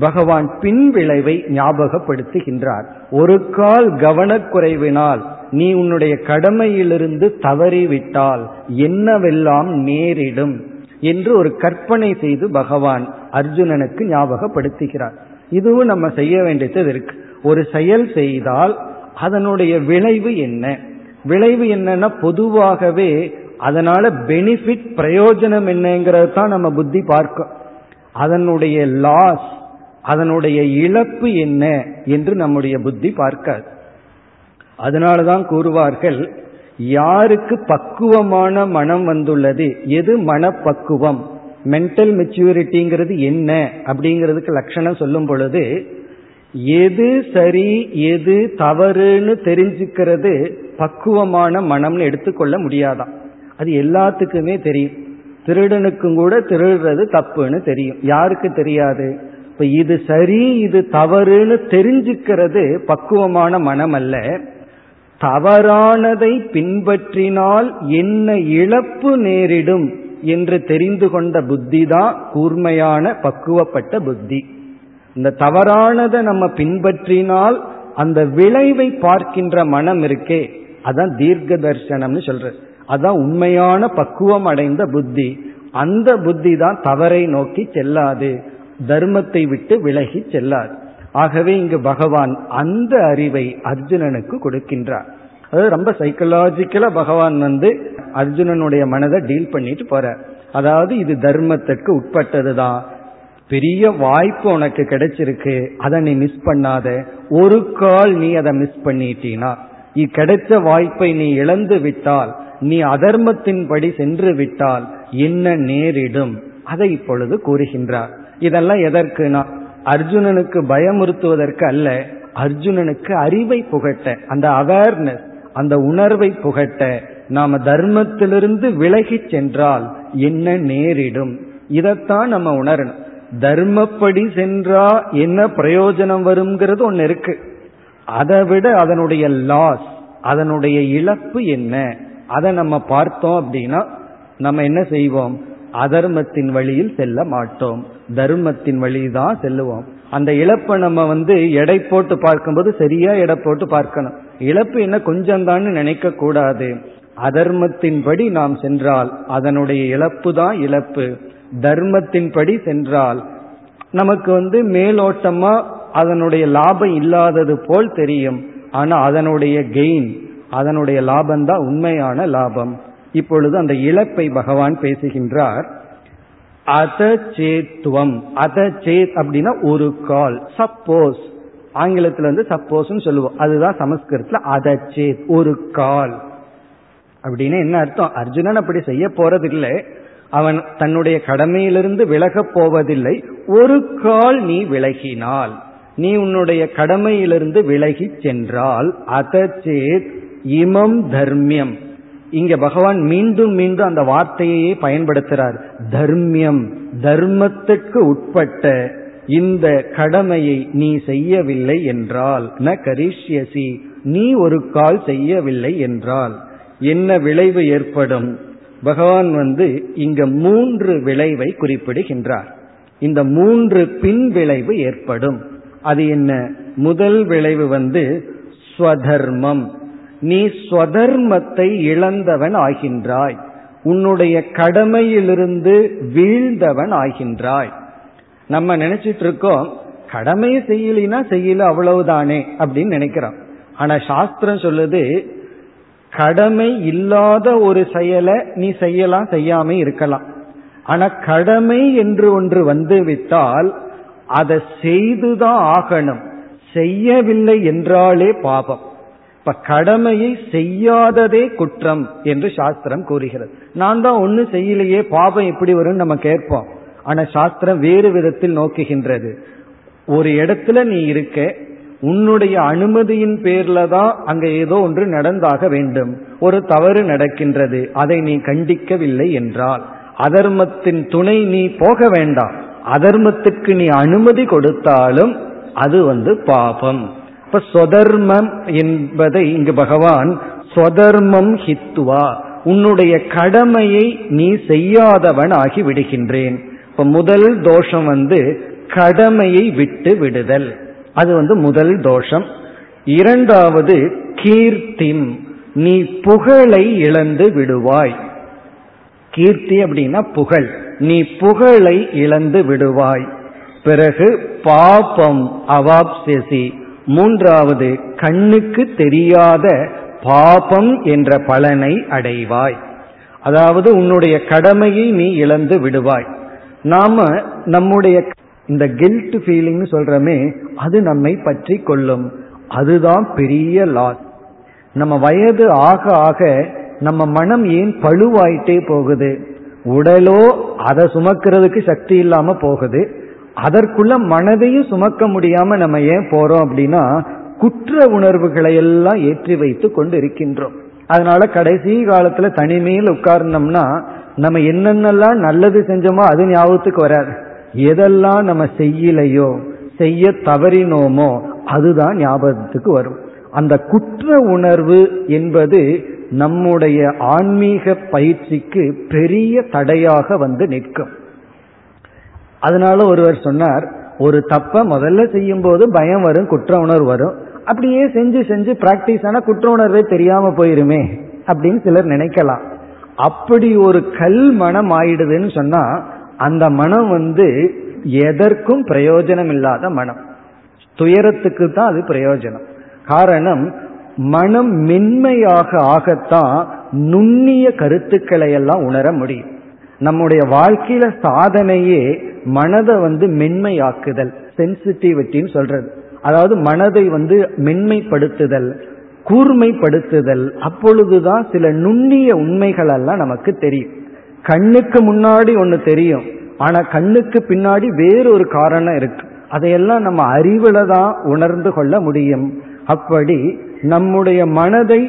பகவான் பின் விளைவை ஞாபகப்படுத்துகின்றார். ஒரு கால் கவனக்குறைவினால் நீ உன்னுடைய கடமையிலிருந்து தவறிவிட்டால் என்னவெல்லாம் நேரிடும் என்று ஒரு கற்பனை செய்து பகவான் அர்ஜுனனுக்கு ஞாபகப்படுத்துகிறார். இதுவும் நம்ம செய்ய வேண்டியது இருக்கு. ஒரு செயல் செய்தால் அதனுடைய விளைவு என்ன? விளைவு என்னன்னா பொதுவாகவே அதனால பெனிஃபிட் பிரயோஜனம் என்னங்கிறது தான் நம்ம புத்தி பார்க்கும். அதனுடைய லாஸ் அதனுடைய இழப்பு என்ன என்று நம்முடைய புத்தி பார்க்காது. அதனாலதான் கூறுவார்கள் யாருக்கு பக்குவமான மனம் வந்துள்ளது? எது மனப்பக்குவம்? மென்டல் மெச்சூரிட்டிங்கிறது என்ன? அப்படிங்கிறதுக்கு லட்சணம் சொல்லும் பொழுது எது சரி எது தவறுன்னு தெரிஞ்சுக்கிறது பக்குவமான மனம்னு எடுத்துக்கொள்ள முடியாதான். அது எல்லாத்துக்குமே தெரியும். திருடனுக்கும் கூட திருடுறது தப்புன்னு தெரியும். யாருக்கு தெரியாது? இப்ப இது சரி இது தவறுன்னு தெரிஞ்சுக்கிறது பக்குவமான மனம் அல்ல தவறானதை பின்பற்றினால் என்ன இழப்பு நேரிடும் என்று தெரிந்து கொண்ட புத்தி தான் கூர்மையான பக்குவப்பட்ட புத்தி. இந்த தவறானதை நம்ம பின்பற்றினால் அந்த விளைவை பார்க்கின்ற மனம் இருக்கே அதான் தீர்க்க தர்சனம்னு சொல்றது அதான் உண்மையான பக்குவம் அடைந்த புத்தி. அந்த புத்தி தான் தவறை நோக்கி செல்லாது. தர்மத்தை விட்டு விலகி செல்லாது ஆகவே இங்கு பகவான் அந்த அறிவை அர்ஜுனனுக்கு கொடுக்கின்றார். அது ரொம்ப சைக்கலாஜிக்கலா பகவான் வந்து அர்ஜுனனுடைய மனதை டீல் பண்ணிட்டு போற அதாவது இது தர்மத்திற்கு உட்பட்டதுதான். பெரிய வாய்ப்பு உனக்கு கிடைச்சிருக்கு அதை நீ மிஸ் பண்ணாத. ஒரு கால் நீ அதை மிஸ் பண்ணிட்டீனா. கிடைச்ச வாய்ப்பை நீ இழந்து விட்டால் நீ அதர்மத்தின்படி சென்று விட்டால் என்ன நேரிடும்? அதை இப்பொழுது கூறுகின்றார். இதெல்லாம் எதற்குனா அர்ஜுனனுக்கு பயமுறுத்துவதற்கு அல்ல அர்ஜுனனுக்கு அறிவை புகட்ட அந்த அவேர்னஸ் அந்த உணர்வை புகட்ட நாம தர்மத்திலிருந்து விலகி சென்றால் என்ன நேரிடும்? இதைத்தான் நம்ம உணரணும். தர்மப்படி சென்றா என்ன பிரயோஜனம் வருங்கிறது ஒன்னு இருக்கு. அதை விட அதனுடைய லாஸ் அதனுடைய இழப்பு என்ன? அதை நம்ம பார்த்தோம் அப்படின்னா நம்ம என்ன செய்வோம்? அதர்மத்தின் வழியில் செல்ல மாட்டோம். தர்மத்தின் வழி தான் செல்லுவோம். அந்த இழப்பை நம்ம வந்து எடை போட்டு பார்க்கும்போது சரியா எடை போட்டு பார்க்கணும். இழப்பு என்ன கொஞ்சம் தான் நினைக்க கூடாது அதர்மத்தின்படி நாம் சென்றால் அதனுடைய இழப்பு தான் இழப்பு. தர்மத்தின்படி சென்றால் நமக்கு வந்து மேலோட்டமா அதனுடைய லாபம் இல்லாதது போல் தெரியும். ஆனா அதனுடைய கெயின் அதனுடைய லாபம் தான் உண்மையான லாபம். இப்பொழுது அந்த இழப்பை பகவான் பேசுகின்றார். அத சேத்துவம் அத சேத் அப்படின்னா ஒரு கால். சப்போஸ். ஆங்கிலத்தில் வந்து சப்போஸ் சொல்லுவோம். அதுதான் சமஸ்கிருதத்தில் அத சேத் ஒரு கால். அப்படின்னு என்ன அர்த்தம்? அர்ஜுனன் அப்படி செய்ய போறதில்லை. அவன் தன்னுடைய கடமையிலிருந்து விலகப் போவதில்லை. ஒரு கால் நீ விலகினால் நீ உன்னுடைய கடமையிலிருந்து விலகி சென்றால் அதச்சேத் இமம் தர்மியம். இங்க பகவான் மீண்டும் மீண்டும் அந்த வார்த்தையே பயன்படுத்துறார். தர்மியம் தர்மத்துக்கு உட்பட்ட இந்த கடமையை நீ செய்யவில்லை என்றால் ந கரிஷ்யசி நீ ஒரு கால் செய்யவில்லை என்றால் என்ன விளைவு ஏற்படும்? பகவான் வந்து இங்க மூன்று விளைவை குறிப்பிடுகின்றார். இந்த மூன்று பின் விளைவு ஏற்படும். அது என்ன? முதல் விளைவு வந்து ஸ்வதர்மம். நீ ஸ்வதர்மத்தை இழந்தவன் ஆகின்றாய். உன்னுடைய கடமையிலிருந்து வீழ்ந்தவன் ஆகின்றாய். நம்ம நினைச்சிட்டு இருக்கோம் கடமையை செய்யலினா செய்யல அவ்வளவுதானே அப்படின்னு நினைக்கிறோம். ஆனா சாஸ்திரம் சொல்லுது கடமை இல்லாத ஒரு செயலை நீ செய்யலாம் செய்யாம இருக்கலாம். ஆனா கடமை என்று ஒன்று வந்து விட்டால் அதை செய்துதான் ஆகணும். செய்யவில்லை என்றாலே பாபம். இப்ப கடமையை செய்யாததே குற்றம் என்று சாஸ்திரம் கூறுகிறது. நான் தான் ஒண்ணு செய்யலையே பாபம் எப்படி வரும்னு நம்ம கேட்போம். ஆனா சாஸ்திரம் வேறு விதத்தில் நோக்குகின்றது. ஒரு இடத்துல நீ இருக்க உன்னுடைய அனுமதியின் பேர்ல தான் அங்க ஏதோ ஒன்று நடந்தாக வேண்டும். ஒரு தவறு நடக்கின்றது அதை நீ கண்டிக்கவில்லை என்றால். அதர்மத்தின் துணை நீ போக வேண்டாம். அதர்மத்துக்கு நீ அனுமதி கொடுத்தாலும் அது வந்து பாபம். இப்ப சொதர்மம் என்பதை இங்கு பகவான் சொதர்மம் ஹித்துவா உன்னுடைய கடமையை நீ செய்யாதவன் ஆகி விடுகின்றேன். இப்ப முதல் தோஷம் வந்து கடமையை விட்டு விடுதல். அது வந்து முதல் தோஷம். இரண்டாவது கீர்த்திம் நீ புகழை இழந்து விடுவாய். கீர்த்தி அப்படின்னா புகழ். நீ புகழை இழந்து விடுவாய். பிறகு பாபம் அவாப்செசி மூன்றாவது கண்ணுக்கு தெரியாத பாபம் என்ற பலனை அடைவாய். அதாவது உன்னுடைய கடமையை நீ இழந்து விடுவாய். நாம நம்முடைய இந்த கில்ட் ஃபீலிங்னு சொல்றமே அது நம்மை பற்றி கொள்ளும். அதுதான் பெரிய லாஸ் நம்ம வயது ஆக ஆக நம்ம மனம் ஏன் பழுவாயிட்டே போகுது? உடலோ அதை சுமக்கிறதுக்கு சக்தி இல்லாம போகுது. அதற்குள்ள மனதையும் சுமக்க முடியாம நம்ம ஏன் போறோம் அப்படின்னா குற்ற உணர்வுகளை எல்லாம் ஏற்றி வைத்து கொண்டு இருக்கின்றோம் அதனால கடைசி காலத்துல தனிமையில் உட்கார்ந்தோம்னா நம்ம என்னென்னலாம் நல்லது செஞ்சோமோ அது ஞாபகத்துக்கு வராது. எதெல்லாம் நம்ம செய்யலையோ செய்ய தவறினோமோ அதுதான் ஞாபகத்துக்கு வரும். அந்த குற்ற உணர்வு என்பது நம்முடைய ஆன்மீக பயிற்சிக்கு பெரிய தடையாக வந்து நிற்கும். அதனால ஒருவர் சொன்னார் ஒரு தப்ப முதல்ல செய்யும் போது பயம் வரும் குற்ற உணர்வு வரும். அப்படியே செஞ்சு செஞ்சு பிராக்டிஸ் ஆனா குற்ற உணர்வே தெரியாம போயிருமே அப்படின்னு சிலர் நினைக்கலாம். அப்படி ஒரு கல் மனம் ஆயிடுதுன்னு சொன்னா அந்த மனம் வந்து எதற்கும் பிரயோஜனம் இல்லாத மனம். துயரத்துக்கு தான் அது பிரயோஜனம். காரணம் மனம் மென்மையாக ஆகத்தான் நுண்ணிய கருத்துக்களை எல்லாம் உணர முடியும். நம்முடைய வாழ்க்கையில சாதனையே மனதை வந்து மென்மையாக்குதல் சென்சிட்டிவிட்டின்னு சொல்றது. அதாவது மனதை வந்து மென்மைப்படுத்துதல் கூர்மைப்படுத்துதல் அப்பொழுதுதான் சில நுண்ணிய உண்மைகள் எல்லாம் நமக்கு தெரியும். கண்ணுக்கு முன்னாடி ஒன்று தெரியும் ஆனா கண்ணுக்கு பின்னாடி வேறொரு காரணம் இருக்கு. அதையெல்லாம் நம்ம அறிவுல தான் உணர்ந்து கொள்ள முடியும். அப்படி நம்முடைய மனதை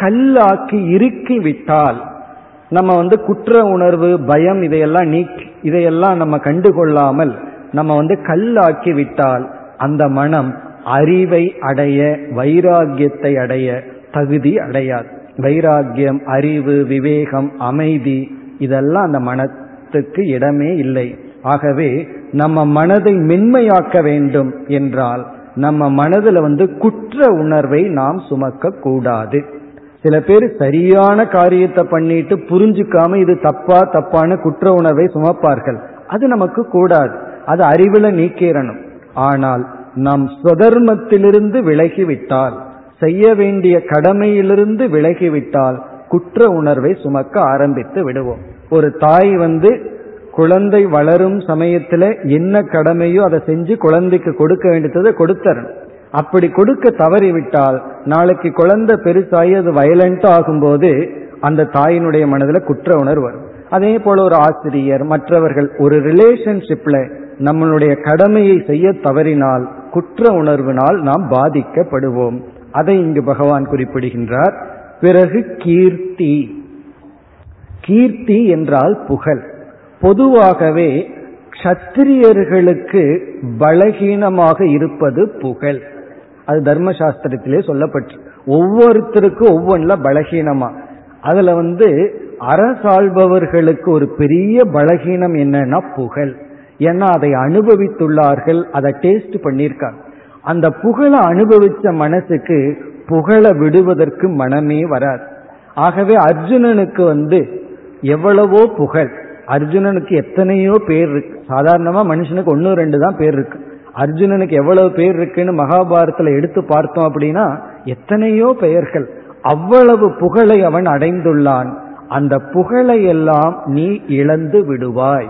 கல்லாக்கி இறுக்கி விட்டால் நம்ம வந்து குற்ற உணர்வு பயம் இதையெல்லாம் நீக்கி இதையெல்லாம் நம்ம கண்டுகொள்ளாமல் நம்ம வந்து கல்லாக்கி விட்டால் அந்த மனம் அறிவை அடைய வைராகியத்தை அடைய தகுதி அடையாது. வைராகியம் அறிவு விவேகம் அமைதி இதெல்லாம் அந்த மனத்துக்கு இடமே இல்லை. ஆகவே நம்ம மனதை மென்மையாக்க வேண்டும் என்றால் நம்ம மனதில் வந்து குற்ற உணர்வை நாம் சுமக்க கூடாது சில பேர் சரியான காரியத்தை பண்ணிட்டு புரிஞ்சுக்காம இது தப்பா தப்பான குற்ற உணர்வை சுமப்பார்கள். அது நமக்கு கூடாது. அது அறிவுல நீக்கிறணும். ஆனால் நாம் சுதர்மத்திலிருந்து விலகிவிட்டால் செய்ய வேண்டிய கடமையிலிருந்து விலகிவிட்டால் குற்ற உணர்வை சுமக்க ஆரம்பித்து விடுவோம். ஒரு தாய் வந்து குழந்தை வளரும் சமயத்துல என்ன கடமையோ அதை செஞ்சு குழந்தைக்கு கொடுக்க வேண்டியதை கொடுத்தரணும். அப்படி கொடுக்க தவறிவிட்டால் நாளைக்கு குழந்தை பெருசாகி அது வயலண்ட் ஆகும்போது அந்த தாயினுடைய மனதில் குற்ற உணர்வு வரும். அதே போல ஒரு ஆசிரியர் மற்றவர்கள் ஒரு ரிலேஷன்ஷிப்ல நம்மளுடைய கடமையை செய்ய தவறினால் குற்ற உணர்வினால் நாம் பாதிக்கப்படுவோம். அதை இங்கு பகவான் குறிப்பிடுகின்றார். பிறகு கீர்த்தி. கீர்த்தி என்றால் புகழ். பொதுவாகவே கத்திரியர்களுக்கு பலகீனமாக இருப்பது புகழ். அது தர்மசாஸ்திரத்திலே சொல்லப்பட்டு ஒவ்வொருத்தருக்கும் ஒவ்வொன்றில் பலகீனமா. அதுல வந்து அரசாள்பவர்களுக்கு ஒரு பெரிய பலகீனம் என்னன்னா புகழ். ஏன்னா அதை அனுபவித்துள்ளார்கள் அதை டேஸ்ட் பண்ணியிருக்காங்க. அந்த புகழை அனுபவிச்ச மனசுக்கு புகழ விடுவதற்கு மனமே வராது. ஆகவே அர்ஜுனனுக்கு வந்து எவ்வளவோ புகழ். அர்ஜுனனுக்கு எத்தனையோ பேர் இருக்கு. சாதாரணமா மனுஷனுக்கு ஒன்னு ரெண்டு தான் பேர் இருக்கு. அர்ஜுனனுக்கு எவ்வளவு பேர் இருக்குன்னு மகாபாரதத்துல எடுத்து பார்த்தோம் அப்படின்னா எத்தனையோ பெயர்கள். அவ்வளவு புகழை அவன் அடைந்துள்ளான். அந்த புகழை எல்லாம் நீ இழந்து விடுவாய்.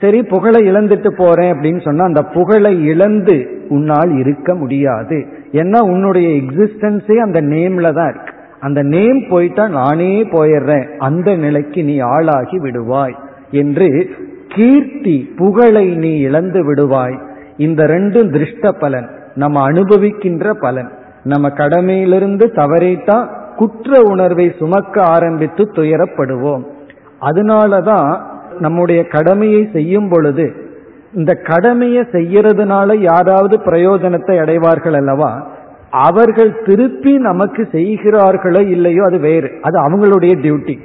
சரி புகழை இழந்துட்டு போறேன் அப்படின்னு சொன்னா அந்த புகழை இழந்து உன்னால் இருக்க முடியாது. ஏன்னா உன்னுடைய எக்ஸிஸ்டன்ஸே அந்த நேம்ல தான் இருக்கு. அந்த நேம் போயிட்டா நானே போயிடுறேன். அந்த நிலைக்கு நீ ஆளாகி விடுவாய். என்று கீர்த்தி புகழை நீ இழந்து விடுவாய். இந்த ரெண்டும் திருஷ்ட பலன். நம்ம அனுபவிக்கின்ற பலன். நம்ம கடமையிலிருந்து தவறிட்டா குற்ற உணர்வை சுமக்க ஆரம்பித்து துயரப்படுவோம். அதனாலதான் நம்முடைய கடமையை செய்யும் பொழுது இந்த கடமையை செய்யறதுனால யாராவது பிரயோஜனத்தை அடைவார்கள் அல்லவா? அவர்கள் திருப்பி நமக்கு செய்கிறார்களோ இல்லையோ அது வேறு. அது அவங்களுடைய டியூட்டி.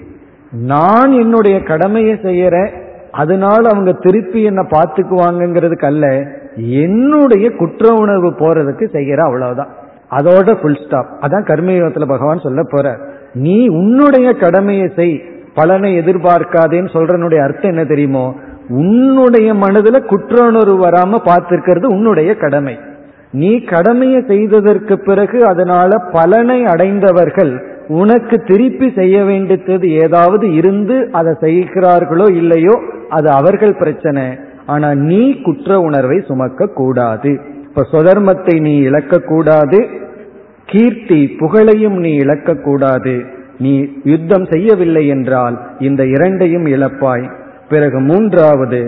நான் என்னுடைய கடமையை செய்யறேன் அதனால அவங்க திருப்பி என்ன பார்த்துக்குவாங்கிறதுக்கு அல்ல. என்னுடைய குற்ற உணர்வு போறதுக்கு செய்யற அவ்வளவுதான். அதோட ஃபுல் ஸ்டாப் அதான் கர்மயோகத்துல பகவான் சொல்ல போற நீ உன்னுடைய கடமையை செய். பலனை எதிர்பார்க்காதேன்னு சொல்றனுடைய அர்த்தம் என்ன தெரியுமோ? உன்னுடைய மனதுல குற்ற உணர்வு வராம பார்த்திருக்கிறது உன்னுடைய கடமை. நீ கடமையை செய்ததற்கு பிறகு அதனால பலனை அடைந்தவர்கள் உனக்கு திருப்பி செய்ய வேண்டியது ஏதாவது இருந்து அதை செய்கிறார்களோ இல்லையோ அது அவர்கள் பிரச்சனை. ஆனா நீ குற்ற உணர்வை சுமக்க கூடாது. இப்ப சுதர்மத்தை நீ இழக்க கூடாது. கீர்த்தி புகழையும் நீ இழக்க கூடாது. நீ யுத்தம் செய்யவில்லை என்றால் இந்த இரண்டையும் இழப்பாய். பிறகு மூன்றாவது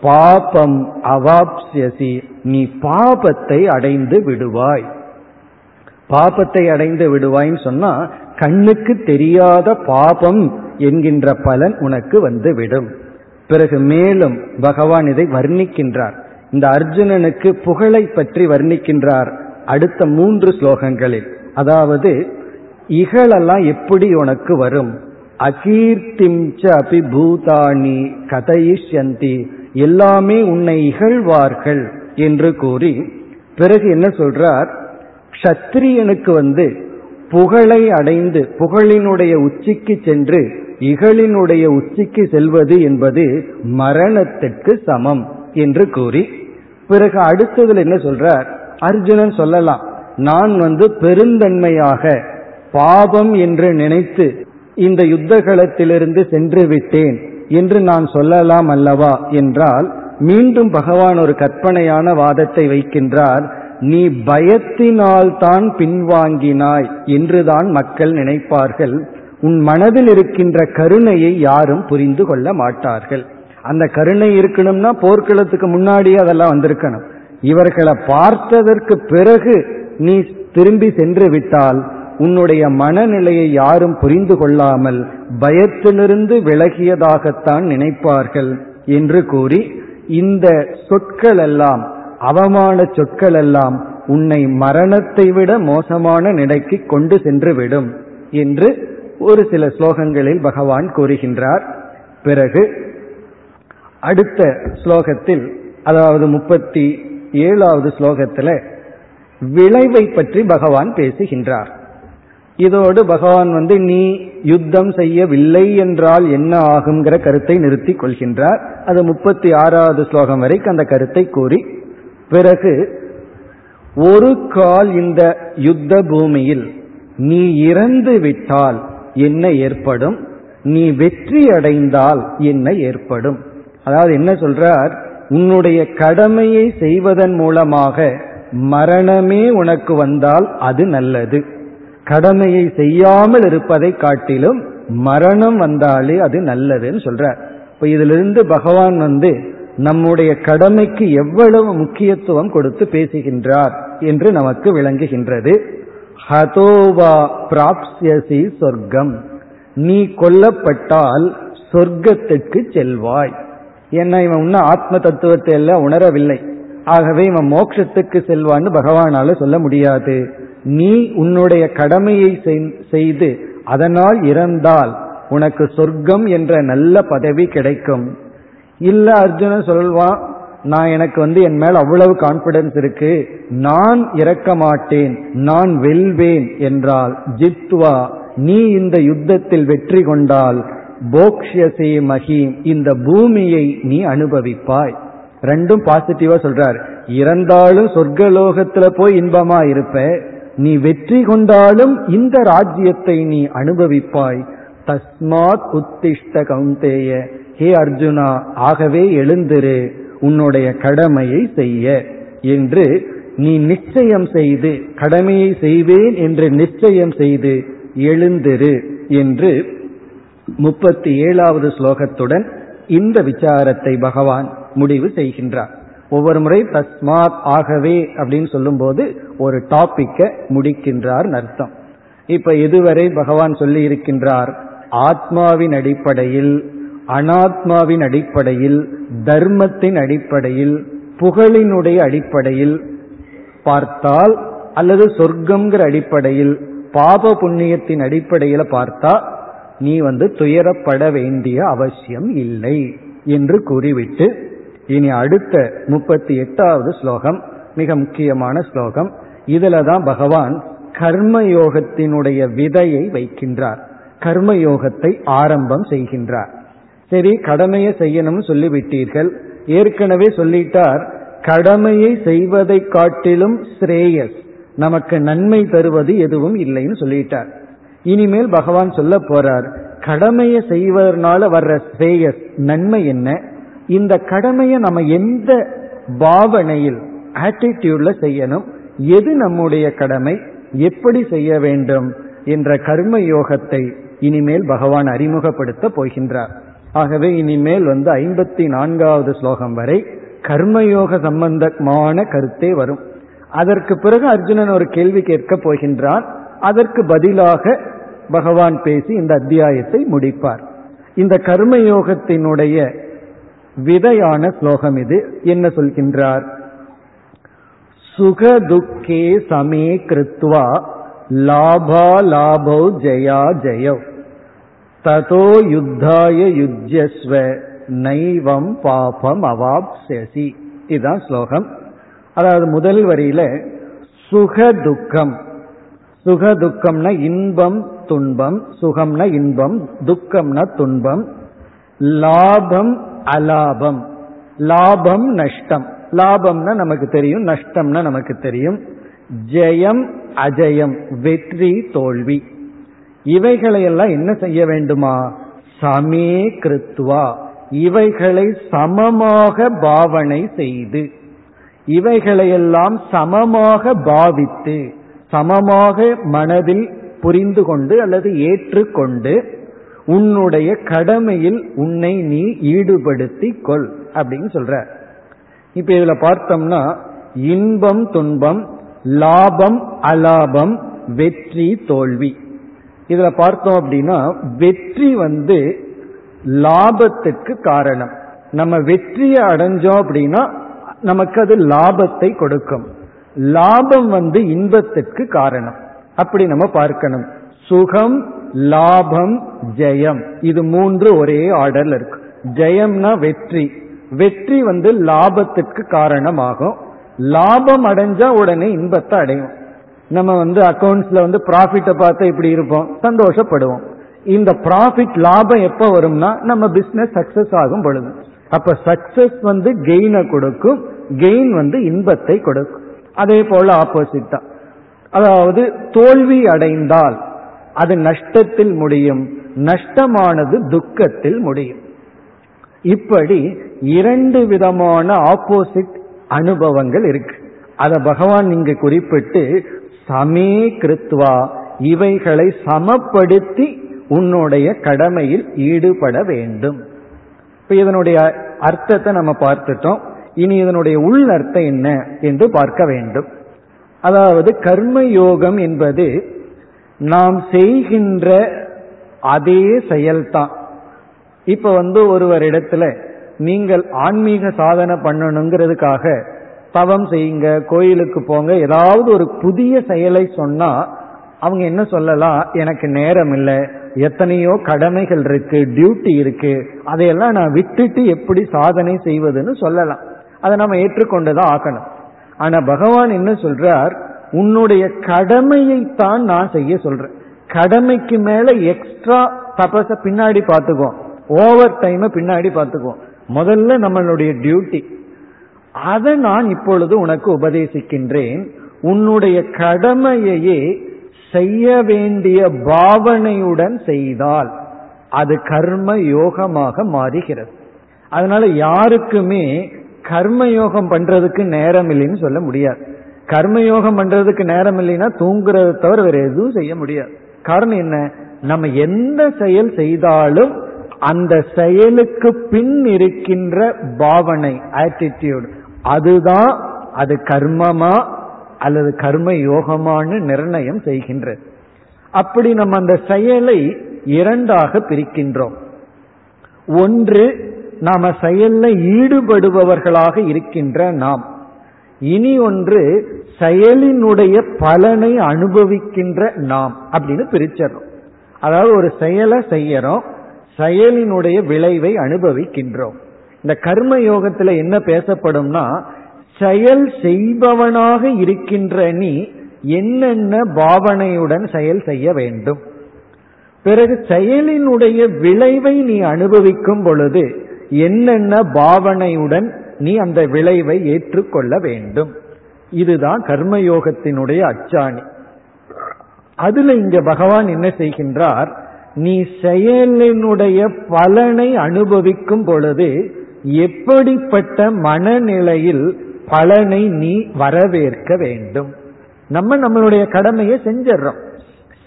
பாபம் அவாப்சியசி நீ பாபத்தை அடைந்து விடுவாய். பாபத்தை அடைந்து விடுவாய்ன்னு சொன்னா கண்ணுக்கு தெரியாத பாபம் என்கின்ற பலன் உனக்கு வந்துவிடும் பிறகு மேலும் பகவான் இதை வர்ணிக்கின்றார். இந்த அர்ஜுனனுக்கு புகழை பற்றி வர்ணிக்கின்றார் அடுத்த மூன்று ஸ்லோகங்களில். அதாவது இகழெல்லாம் எப்படி உனக்கு வரும்? அகீர்த்திம் அபி பூதாணி கதையிஷ்யந்தி எல்லாமே உன்னை இகழ்வார்கள் என்று கூறி பிறகு என்ன சொல்றார்? க்ஷத்ரியனுக்கு வந்து புகழை அடைந்து புகழினுடைய உச்சிக்கு சென்று இகழினுடைய உச்சிக்கு செல்வது என்பது மரணத்திற்கு சமம் என்று கூறி பிறகு அடுத்ததுல என்ன சொல்றார்? அர்ஜுனன் சொல்லலாம் நான் வந்து பெருந்தன்மையாக பாபம் என்று நினைத்து இந்த யுத்த களத்திலிருந்து சென்று விட்டேன் என்று நான் சொல்லலாம் அல்லவா என்றால் மீண்டும் பகவான் ஒரு கற்பனையான வாதத்தை வைக்கின்றார் நீ பயத்தினால்தான் பின்வாங்கினாய் என்றுதான் மக்கள் நினைப்பார்கள். உன் மனதில் இருக்கின்ற கருணையை யாரும் புரிந்து கொள்ள மாட்டார்கள். அந்த கருணை இருக்கணும்னா போர்க்களத்துக்கு முன்னாடியே அதெல்லாம் வந்திருக்கணும். இவர்களை பார்த்ததற்கு பிறகு நீ திரும்பி சென்று விட்டால் உன்னுடைய மனநிலையை யாரும் புரிந்து கொள்ளாமல் பயத்திலிருந்து விலகியதாகத்தான் நினைப்பார்கள் என்று கூறி இந்த சொற்கள் எல்லாம் அவமான சொற்கள் எல்லாம் உன்னை மரணத்தை விட மோசமான நிலைக்கு கொண்டு சென்று விடும் என்று ஒரு சில ஸ்லோகங்களில் பகவான் கூறுகின்றார். பிறகு அடுத்த ஸ்லோகத்தில் அதாவது முப்பத்தி ஏழாவது ஸ்லோகத்தில் விளைவை பற்றி பகவான் பேசுகின்றார். இதோடு பகவான் வந்து நீ யுத்தம் செய்யவில்லை என்றால் என்ன ஆகுங்கிற கருத்தை நிறுத்திக் கொள்கின்றார். அது முப்பத்தி ஆறாவது ஸ்லோகம் வரைக்கும் அந்த கருத்தை கூறி பிறகு ஒரு கால் இந்த யுத்த பூமியில் நீ இறந்து விட்டால் என்ன ஏற்படும்? நீ வெற்றி அடைந்தால் என்ன ஏற்படும்? அதாவது என்ன சொல்றார்? உன்னுடைய கடமையை செய்வதன் மூலமாக மரணமே உனக்கு வந்தால் அது நல்லது. கடமையை செய்யாமல் இருப்பதை காட்டிலும் மரணம் வந்தாலே அது நல்லதுன்னு சொல்றார். இப்ப இதிலிருந்து பகவான் வந்து நம்முடைய கடமைக்கு எவ்வளவு முக்கியத்துவம் கொடுத்து பேசுகின்றார் என்று நமக்கு விளங்குகின்றது. ஹதோவா பிராப்சியசி சொர்க்கம். நீ கொல்லப்பட்டால் சொர்க்கத்துக்கு செல்வாய். ஏன்னா இவன் இன்னும் ஆத்ம தத்துவத்தை எல்லாம் உணரவில்லை. ஆகவே இவன் மோட்சத்துக்கு செல்வான்னு பகவானால சொல்ல முடியாது. நீ உன்னுடைய கடமையை செய்து அதனால் இறந்தால் உனக்கு சொர்க்கம் என்ற நல்ல பதவி கிடைக்கும். இல்ல அர்ஜுனன் சொல்வான் நான் எனக்கு வந்து என் மேல் அவ்வளவு கான்பிடன்ஸ் இருக்கு. நான் இறக்க மாட்டேன். நான் வெல்வேன் என்றால் ஜித்வா நீ இந்த யுத்தத்தில் வெற்றி கொண்டால் போக்ஷசே மகிம் இந்த பூமியை நீ அனுபவிப்பாய். ரெண்டும் பாசிட்டிவா சொல்றார். இறந்தாலும் சொர்க்கலோகத்துல போய் இன்பமா இருப்ப. நீ வெற்றி கொண்டாலும் இந்த ராஜ்யத்தை நீ அனுபவிப்பாய். தஸ்மாத் உத்திஷ்ட கவுந்தேய ஹே அர்ஜுனா ஆகவே எழுந்திரு. உன்னுடைய கடமையை செய்ய என்று நீ நிச்சயம் செய்து கடமையை செய்வேன் என்று நிச்சயம் செய்து எழுந்திரு என்று முப்பத்தி ஏழாவது ஸ்லோகத்துடன் இந்த விசாரத்தை பகவான் முடிவு செய்கின்றார். ஒவ்வொரு முறை தஸ்மாத் ஆகவே அப்படின்னு சொல்லும்போது ஒரு டாப்பிக்கை முடிக்கின்றார் அர்த்தம். இப்ப இதுவரை பகவான் சொல்லி இருக்கின்றார் ஆத்மாவின் அடிப்படையில் அனாத்மாவின் அடிப்படையில் தர்மத்தின் அடிப்படையில் புகழினுடைய அடிப்படையில் பார்த்தால் அல்லது சொர்க்கம்ங்கிற அடிப்படையில் பாப புண்ணியத்தின் அடிப்படையில் பார்த்தா நீ வந்து துயரப்பட வேண்டிய அவசியம் இல்லை என்று கூறிவிட்டு இனி அடுத்த முப்பத்தி எட்டாவது ஸ்லோகம் மிக முக்கியமான ஸ்லோகம் இதுல தான் பகவான் கர்மயோகத்தினுடைய விதையை வைக்கின்றார். கர்மயோகத்தை ஆரம்பம் செய்கின்றார். சரி கடமையை செய்யணும்னு சொல்லிவிட்டீர்கள். ஏற்கனவே சொல்லிட்டார் கடமையை செய்வதை காட்டிலும் ஸ்ரேயஸ் நமக்கு நன்மை தருவது எதுவும் இல்லைன்னு சொல்லிட்டார். இனிமேல் பகவான் சொல்ல போறார் கடமையை செய்வதனால வர்ற ஸ்ரேயஸ் நன்மை என்ன? இந்த கடமையை நம்ம எந்த பாவனையில் ஆட்டிடியூட்ல செய்யணும்? எது நம்முடைய கடமை? எப்படி செய்ய வேண்டும்? என்ற கர்ம யோகத்தை இனிமேல் பகவான் அறிமுகப்படுத்த போகின்றார். ஆகவே இனிமேல் வந்து ஐம்பத்தி நான்காவது ஸ்லோகம் வரை கர்மயோக சம்பந்தமான கருத்தே வரும். அதற்கு பிறகு அர்ஜுனன் ஒரு கேள்வி கேட்கப் போகின்றான். அதற்கு பதிலாக பகவான் பேசி இந்த அத்தியாயத்தை முடிப்பார். இந்த கர்மயோகத்தினுடைய விதையான ஸ்லோகம் இது. என்ன சொல்கின்றார்? சுகதுக்கே சமே கிருத்வா லாபா லாபோ ஜெயா ஜெயோ. ததோ யுத்தாய யுஜ்யஸ்வ நைவம் பாபம் அவாப்சசி இதுதான் ஸ்லோகம். அதாவது முதல் வரியில சுக துக்கம். சுக துக்கம்னா இன்பம் துன்பம். சுகம்னா இன்பம் துக்கம்னா துன்பம். லாபம் அலாபம். லாபம் நஷ்டம். லாபம்னா நமக்கு தெரியும் நஷ்டம்னா நமக்கு தெரியும். ஜெயம் அஜயம் வெற்றி தோல்வி. இவைகளையெல்லாம் என்ன செய்ய வேண்டுமா? சமே கிருத்வா. இவைகளை சமமாக பாவனை செய்து இவைகளையெல்லாம் சமமாக பாவித்து சமமாக மனதில் புரிந்து கொண்டு அல்லது ஏற்றுக்கொண்டு உன்னுடைய கடமையில் உன்னை நீ ஈடுபடுத்தி கொள் அப்படின்னு சொல்ற. இப்ப இதுல பார்த்தோம்னா இன்பம் துன்பம் லாபம் அலாபம் வெற்றி தோல்வி. இதுல பார்த்தோம் அப்படின்னா வெற்றி வந்து லாபத்துக்கு காரணம். நம்ம வெற்றியை அடைஞ்சோம் அப்படின்னா நமக்கு அது லாபத்தை கொடுக்கும். லாபம் வந்து இன்பத்துக்கு காரணம். அப்படி நம்ம பார்க்கணும். சுகம் லாபம் ஜெயம். இது மூன்று ஒரே ஆர்டர்ல இருக்கு. ஜெயம்னா வெற்றி. வெற்றி வந்து லாபத்திற்கு காரணமாகும். லாபம் அடைஞ்சா உடனே இன்பத்தை அடையும். நம்ம வந்து அக்கௌண்ட்ஸ்ல வந்து ப்ராஃபிட்டை பார்த்து இப்படி இருப்போம். சந்தோஷப்படுவோம். இந்த ப்ராஃபிட் லாபம் எப்ப வரும்னா நம்ம பிசினஸ் சக்சஸ் ஆகும் பொழுது. அப்ப சக்சஸ் வந்து கெயினை கொடுக்கும். கெயின் வந்து இன்பத்தை கொடுக்கும். அதே போல ஆப்போசிட் தான். அதாவது தோல்வி அடைந்தால் அது நஷ்டத்தில் முடியும். நஷ்டமானது துக்கத்தில் முடியும். இப்படி இரண்டு விதமான ஆப்போசிட் அனுபவங்கள் இருக்கு. அத பகவான் இங்கு குறிப்பிட்டு சமே கிருத்வா. இவைகளை சமப்படுத்தி உன்னுடைய கடமையில் ஈடுபட வேண்டும். இப்ப இதனுடைய அர்த்தத்தை நம்ம பார்த்துட்டோம். இனி இதனுடைய உள் அர்த்தம் என்ன என்று பார்க்க வேண்டும். அதாவது கர்ம யோகம் என்பது நாம் செய்கின்ற அதே செயல்தான். இப்ப வந்து ஒருவர் இடத்துல நீங்கள் ஆன்மீக சாதனை பண்ணணுங்கிறதுக்காக தவம் செய்யுங்க கோயிலுக்கு போங்க ஏதாவது ஒரு புதிய செயலை சொன்னா அவங்க என்ன சொல்லலாம்? எனக்கு நேரம் இல்லை எத்தனையோ கடமைகள் இருக்கு டியூட்டி இருக்கு அதையெல்லாம் நான் விட்டுட்டு எப்படி சாதனை செய்வதுன்னு சொல்லலாம். அதை நம்ம ஏற்றுக்கொண்டுதான் ஆக்கணும் ஆனா பகவான் என்ன சொல்றார்? உன்னுடைய கடமையைத்தான் நான் செய்ய சொல்றேன். கடமைக்கு மேல எக்ஸ்ட்ரா தபச பின்னாடி பார்த்துக்குவோம். ஓவர் டைமை பின்னாடி பார்த்துக்குவோம். முதல்ல நம்மளுடைய டியூட்டி அதை நான் இப்பொழுது உனக்கு உபதேசிக்கின்றேன். உன்னுடைய கடமையையே செய்ய வேண்டிய பாவனையுடன் செய்தால் அது கர்ம யோகமாக மாறுகிறது. அதனால யாருக்குமே கர்மயோகம் பண்றதுக்கு நேரம் இல்லைன்னு சொல்ல முடியாது. கர்மயோகம் பண்றதுக்கு நேரம் இல்லைன்னா தூங்குறதை தவிர வேற எதுவும் செய்ய முடியாது. காரணம் என்ன? நம்ம எந்த செயல் செய்தாலும் அந்த செயலுக்கு பின் இருக்கின்ற பாவனை ஆட்டிடியூடு அதுதான் அது கர்மமா அல்லது கர்ம யோகமானு நிர்ணயம் செய்கின்றது அப்படி நம்ம அந்த செயலை இரண்டாக பிரிக்கின்றோம். ஒன்று நாம செயல்ல ஈடுபடுபவர்களாக இருக்கின்ற நாம். இனி ஒன்று செயலினுடைய பலனை அனுபவிக்கின்ற நாம் அப்படின்னு பிரிச்சிடறோம். அதாவது ஒரு செயலை செய்யறோம் செயலினுடைய விளைவை அனுபவிக்கின்றோம். இந்த கர்ம யோகத்துல என்ன பேசப்படும்னா செயல் செய்பவனாக இருக்கின்ற நீ என்னென்ன பாவனையுடன் செயல் செய்ய வேண்டும். பிறகு செயலினுடைய விளைவை நீ அனுபவிக்கும் பொழுது என்னென்ன பாவனையுடன் நீ அந்த விளைவை ஏற்றுக்கொள்ள வேண்டும். இதுதான் கர்மயோகத்தினுடைய அச்சாணி. அதுல இங்க பகவான் என்ன செய்கின்றார் நீ செயலினுடைய பலனை அனுபவிக்கும் பொழுது எப்படிப்பட்ட மனநிலையில் பலனை நீ வரவேற்க வேண்டும்? நம்ம நம்மளுடைய கடமையை செஞ்சிடறோம்.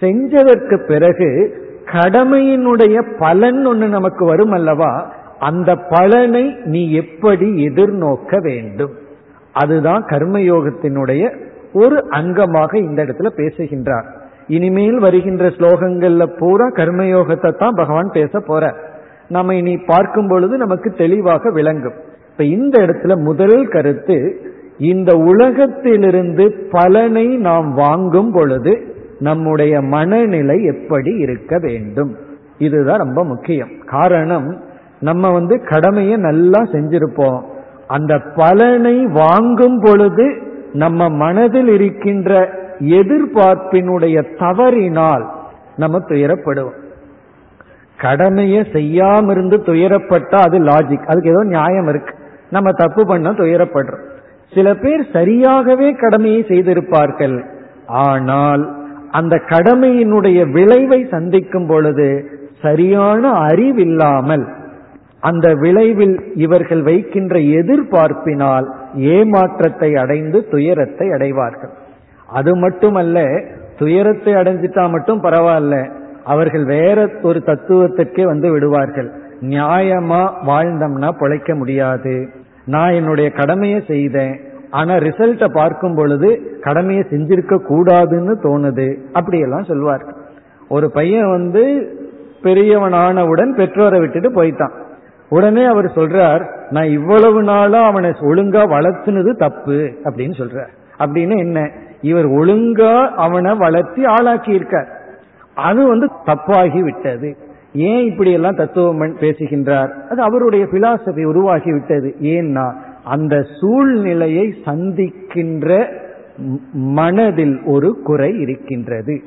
செஞ்சதற்கு பிறகு கடமையினுடைய பலன் ஒன்று நமக்கு வரும் அல்லவா? அந்த பலனை நீ எப்படி எதிர்நோக்க வேண்டும்? அதுதான் கர்மயோகத்தினுடைய ஒரு அங்கமாக இந்த இடத்துல பேசுகின்றார். இனிமேல் வருகின்ற ஸ்லோகங்கள்ல பூரா கர்மயோகத்தை தான் பகவான் பேச போற நம்ம இனி பார்க்கும் பொழுது நமக்கு தெளிவாக விளங்கும். இப்ப இந்த இடத்துல முதல் கருத்து இந்த உலகத்திலிருந்து பலனை நாம் வாங்கும் பொழுது நம்முடைய மனநிலை எப்படி இருக்க வேண்டும்? இதுதான் ரொம்ப முக்கியம். காரணம் நம்ம வந்து கடமையை நல்லா செஞ்சிருப்போம். அந்த பலனை வாங்கும் பொழுது நம்ம மனதில் இருக்கின்ற எதிர்பார்ப்பினுடைய தவறினால் நம்ம துயரப்படுவோம். கடமையை செய்யாம இருந்து துயரப்பட்டா அது லாஜிக் அதுக்கு ஏதோ நியாயம் இருக்கு. நம்ம தப்பு பண்ண துயரப்படுறோம். சில பேர் சரியாகவே கடமையை செய்திருப்பார்கள். ஆனால் அந்த கடமையினுடைய விளைவை சந்திக்கும் பொழுது சரியான அறிவில்லாமல் அந்த விளைவில் இவர்கள் வைக்கின்ற எதிர்பார்ப்பினால் ஏமாற்றத்தை அடைந்து துயரத்தை அடைவார்கள். அது மட்டுமல்ல துயரத்தை அடைஞ்சிட்டா மட்டும் பரவாயில்ல. அவர்கள் வேற ஒரு தத்துவத்திற்கே வந்து விடுவார்கள். நியாயமா வாழ்ந்தோம்னா பொழைக்க முடியாது. நான் என்னுடைய கடமையை செய்தேன். ஆனா ரிசல்ட்டை பார்க்கும் பொழுது கடமையை செஞ்சிருக்க கூடாதுன்னு தோணுது. அப்படியெல்லாம் சொல்வார்கள் ஒரு பையன் வந்து பெரியவனானவுடன் பெற்றோரை விட்டுட்டு போயிட்டான். உடனே அவர் சொல்றார் நான் இவ்வளவு நாளா அவனை ஒழுங்கா வளர்த்துனது தப்பு அப்படின்னு சொல்றார். அப்படின்னு என்ன? இவர் ஒழுங்கா அவனை வளர்த்தி ஆளாக்கி இருக்கார் அது வந்து தப்பாகி விட்டது ஏன் இப்படி எல்லாம் தத்துவம் பேசுகின்றார்? அது அவருடைய பிலாசபி உருவாகி விட்டது ஏன்னா அந்த சூழ்நிலையை சந்திக்கின்ற மனதில் ஒரு குறை இருக்கின்றது.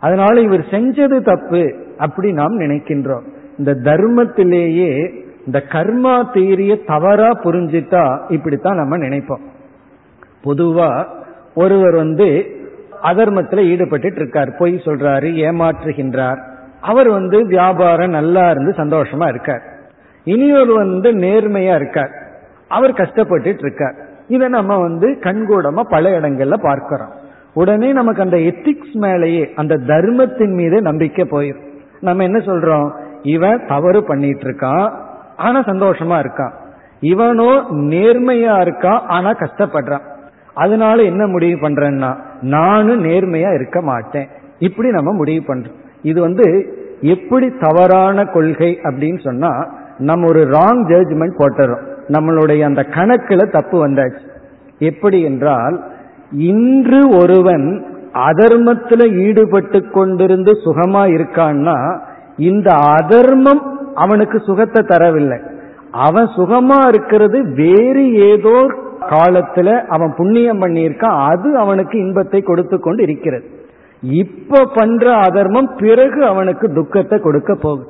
அதனால இவர் செஞ்சது தப்பு அப்படி நாம் நினைக்கின்றோம். இந்த தர்மத்திலேயே இந்த கர்மா தீரிய தவறா புரிஞ்சிட்டா இப்படித்தான் நம்ம நினைப்போம். பொதுவா ஒருவர் வந்து அதர்மத்துல ஈடுபட்டு இருக்கார். பொய் சொல்றாரு ஏமாற்றுகின்றார். அவர் வந்து வியாபாரம் நல்லா இருந்து சந்தோஷமா இருக்கார். இனியொரு வந்து நேர்மையா இருக்கார். அவர் கஷ்டப்பட்டு இருக்கார். இதை நம்ம வந்து கண்கூடமா பல இடங்கள்ல பார்க்கிறோம். உடனே நமக்கு அந்த எத்திக்ஸ் மேலேயே அந்த தர்மத்தின் மீது நம்பிக்கை போயிடும் நம்ம என்ன சொல்றோம்? இவன் தவறு பண்ணிட்டு இருக்கான் ஆனா சந்தோஷமா இருக்கான். இவனோ நேர்மையா இருக்கான் ஆனா கஷ்டப்படுறான். அதனால என்ன முடிவு பண்றேன்னா நானும் நேர்மையா இருக்க மாட்டேன். இப்படி நம்ம முடிவு பண்றோம். இது வந்து எப்படி தவறான கொள்கை அப்படின்னு சொன்னா நம்ம ஒரு ராங் ஜட்ஜ்மெண்ட் போட்டுறோம். நம்மளுடைய அந்த கணக்குல தப்பு வந்தாச்சு. எப்படி என்றால் இன்று ஒருவன் அதர்மத்துல ஈடுபட்டு கொண்டிருந்து சுகமா இருக்கான்னா இந்த அதர்மம் அவனுக்கு சுகத்தை தரவில்லை. அவன் சுகமா இருக்கிறது வேறு ஏதோ காலத்துல அவன் புண்ணியம் பண்ணியிருக்கான் அது அவனுக்கு இன்பத்தை கொடுத்து கொண்டு இருக்கிறது இப்ப பண்ற அதர்மம் பிறகு அவனுக்கு துக்கத்தை கொடுக்க போகுது.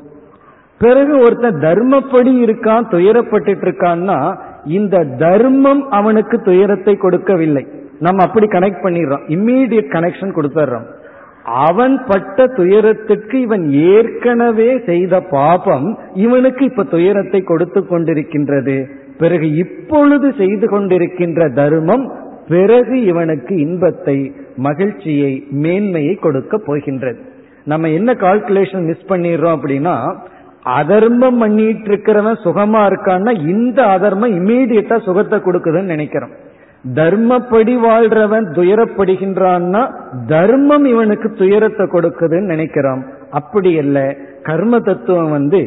பிறகு ஒருத்தன் தர்மப்படி இருக்கான் துயரப்பட்டு இருக்கான்னா இந்த தர்மம் அவனுக்கு துயரத்தை கொடுக்கவில்லை. நம்ம அப்படி கனெக்ட் பண்ணிடுறோம். இம்மீடியட் கனெக்ஷன் கொடுத்துட்றோம். அவன் பட்ட துயரத்துக்கு இவன் ஏற்கனவே செய்த பாபம் இவனுக்கு இப்ப துயரத்தை கொடுத்து கொண்டிருக்கின்றது. பிறகு இப்பொழுது செய்து கொண்டிருக்கின்ற தர்மம் பிறகு இவனுக்கு இன்பத்தை மகிழ்ச்சியை மேன்மையை கொடுக்க போகின்றது. நம்ம என்ன கால்குலேஷன் மிஸ் பண்ணிடுறோம் அப்படின்னா அதர்மம் பண்ணிட்டு இருக்கிறவன் சுகமா இருக்கான்னா இந்த அதர்மம் இமீடியட்டா சுகத்தை கொடுக்குதுன்னு நினைக்கிறோம். தர்மப்படி வாழ்றவன் துயரப்படுகின்றான்னா தர்மம் இவனுக்கு துயரத்தை கொடுக்குதுன்னு நினைக்கிறான் அப்படி அல்ல கர்ம தத்துவம் வந்து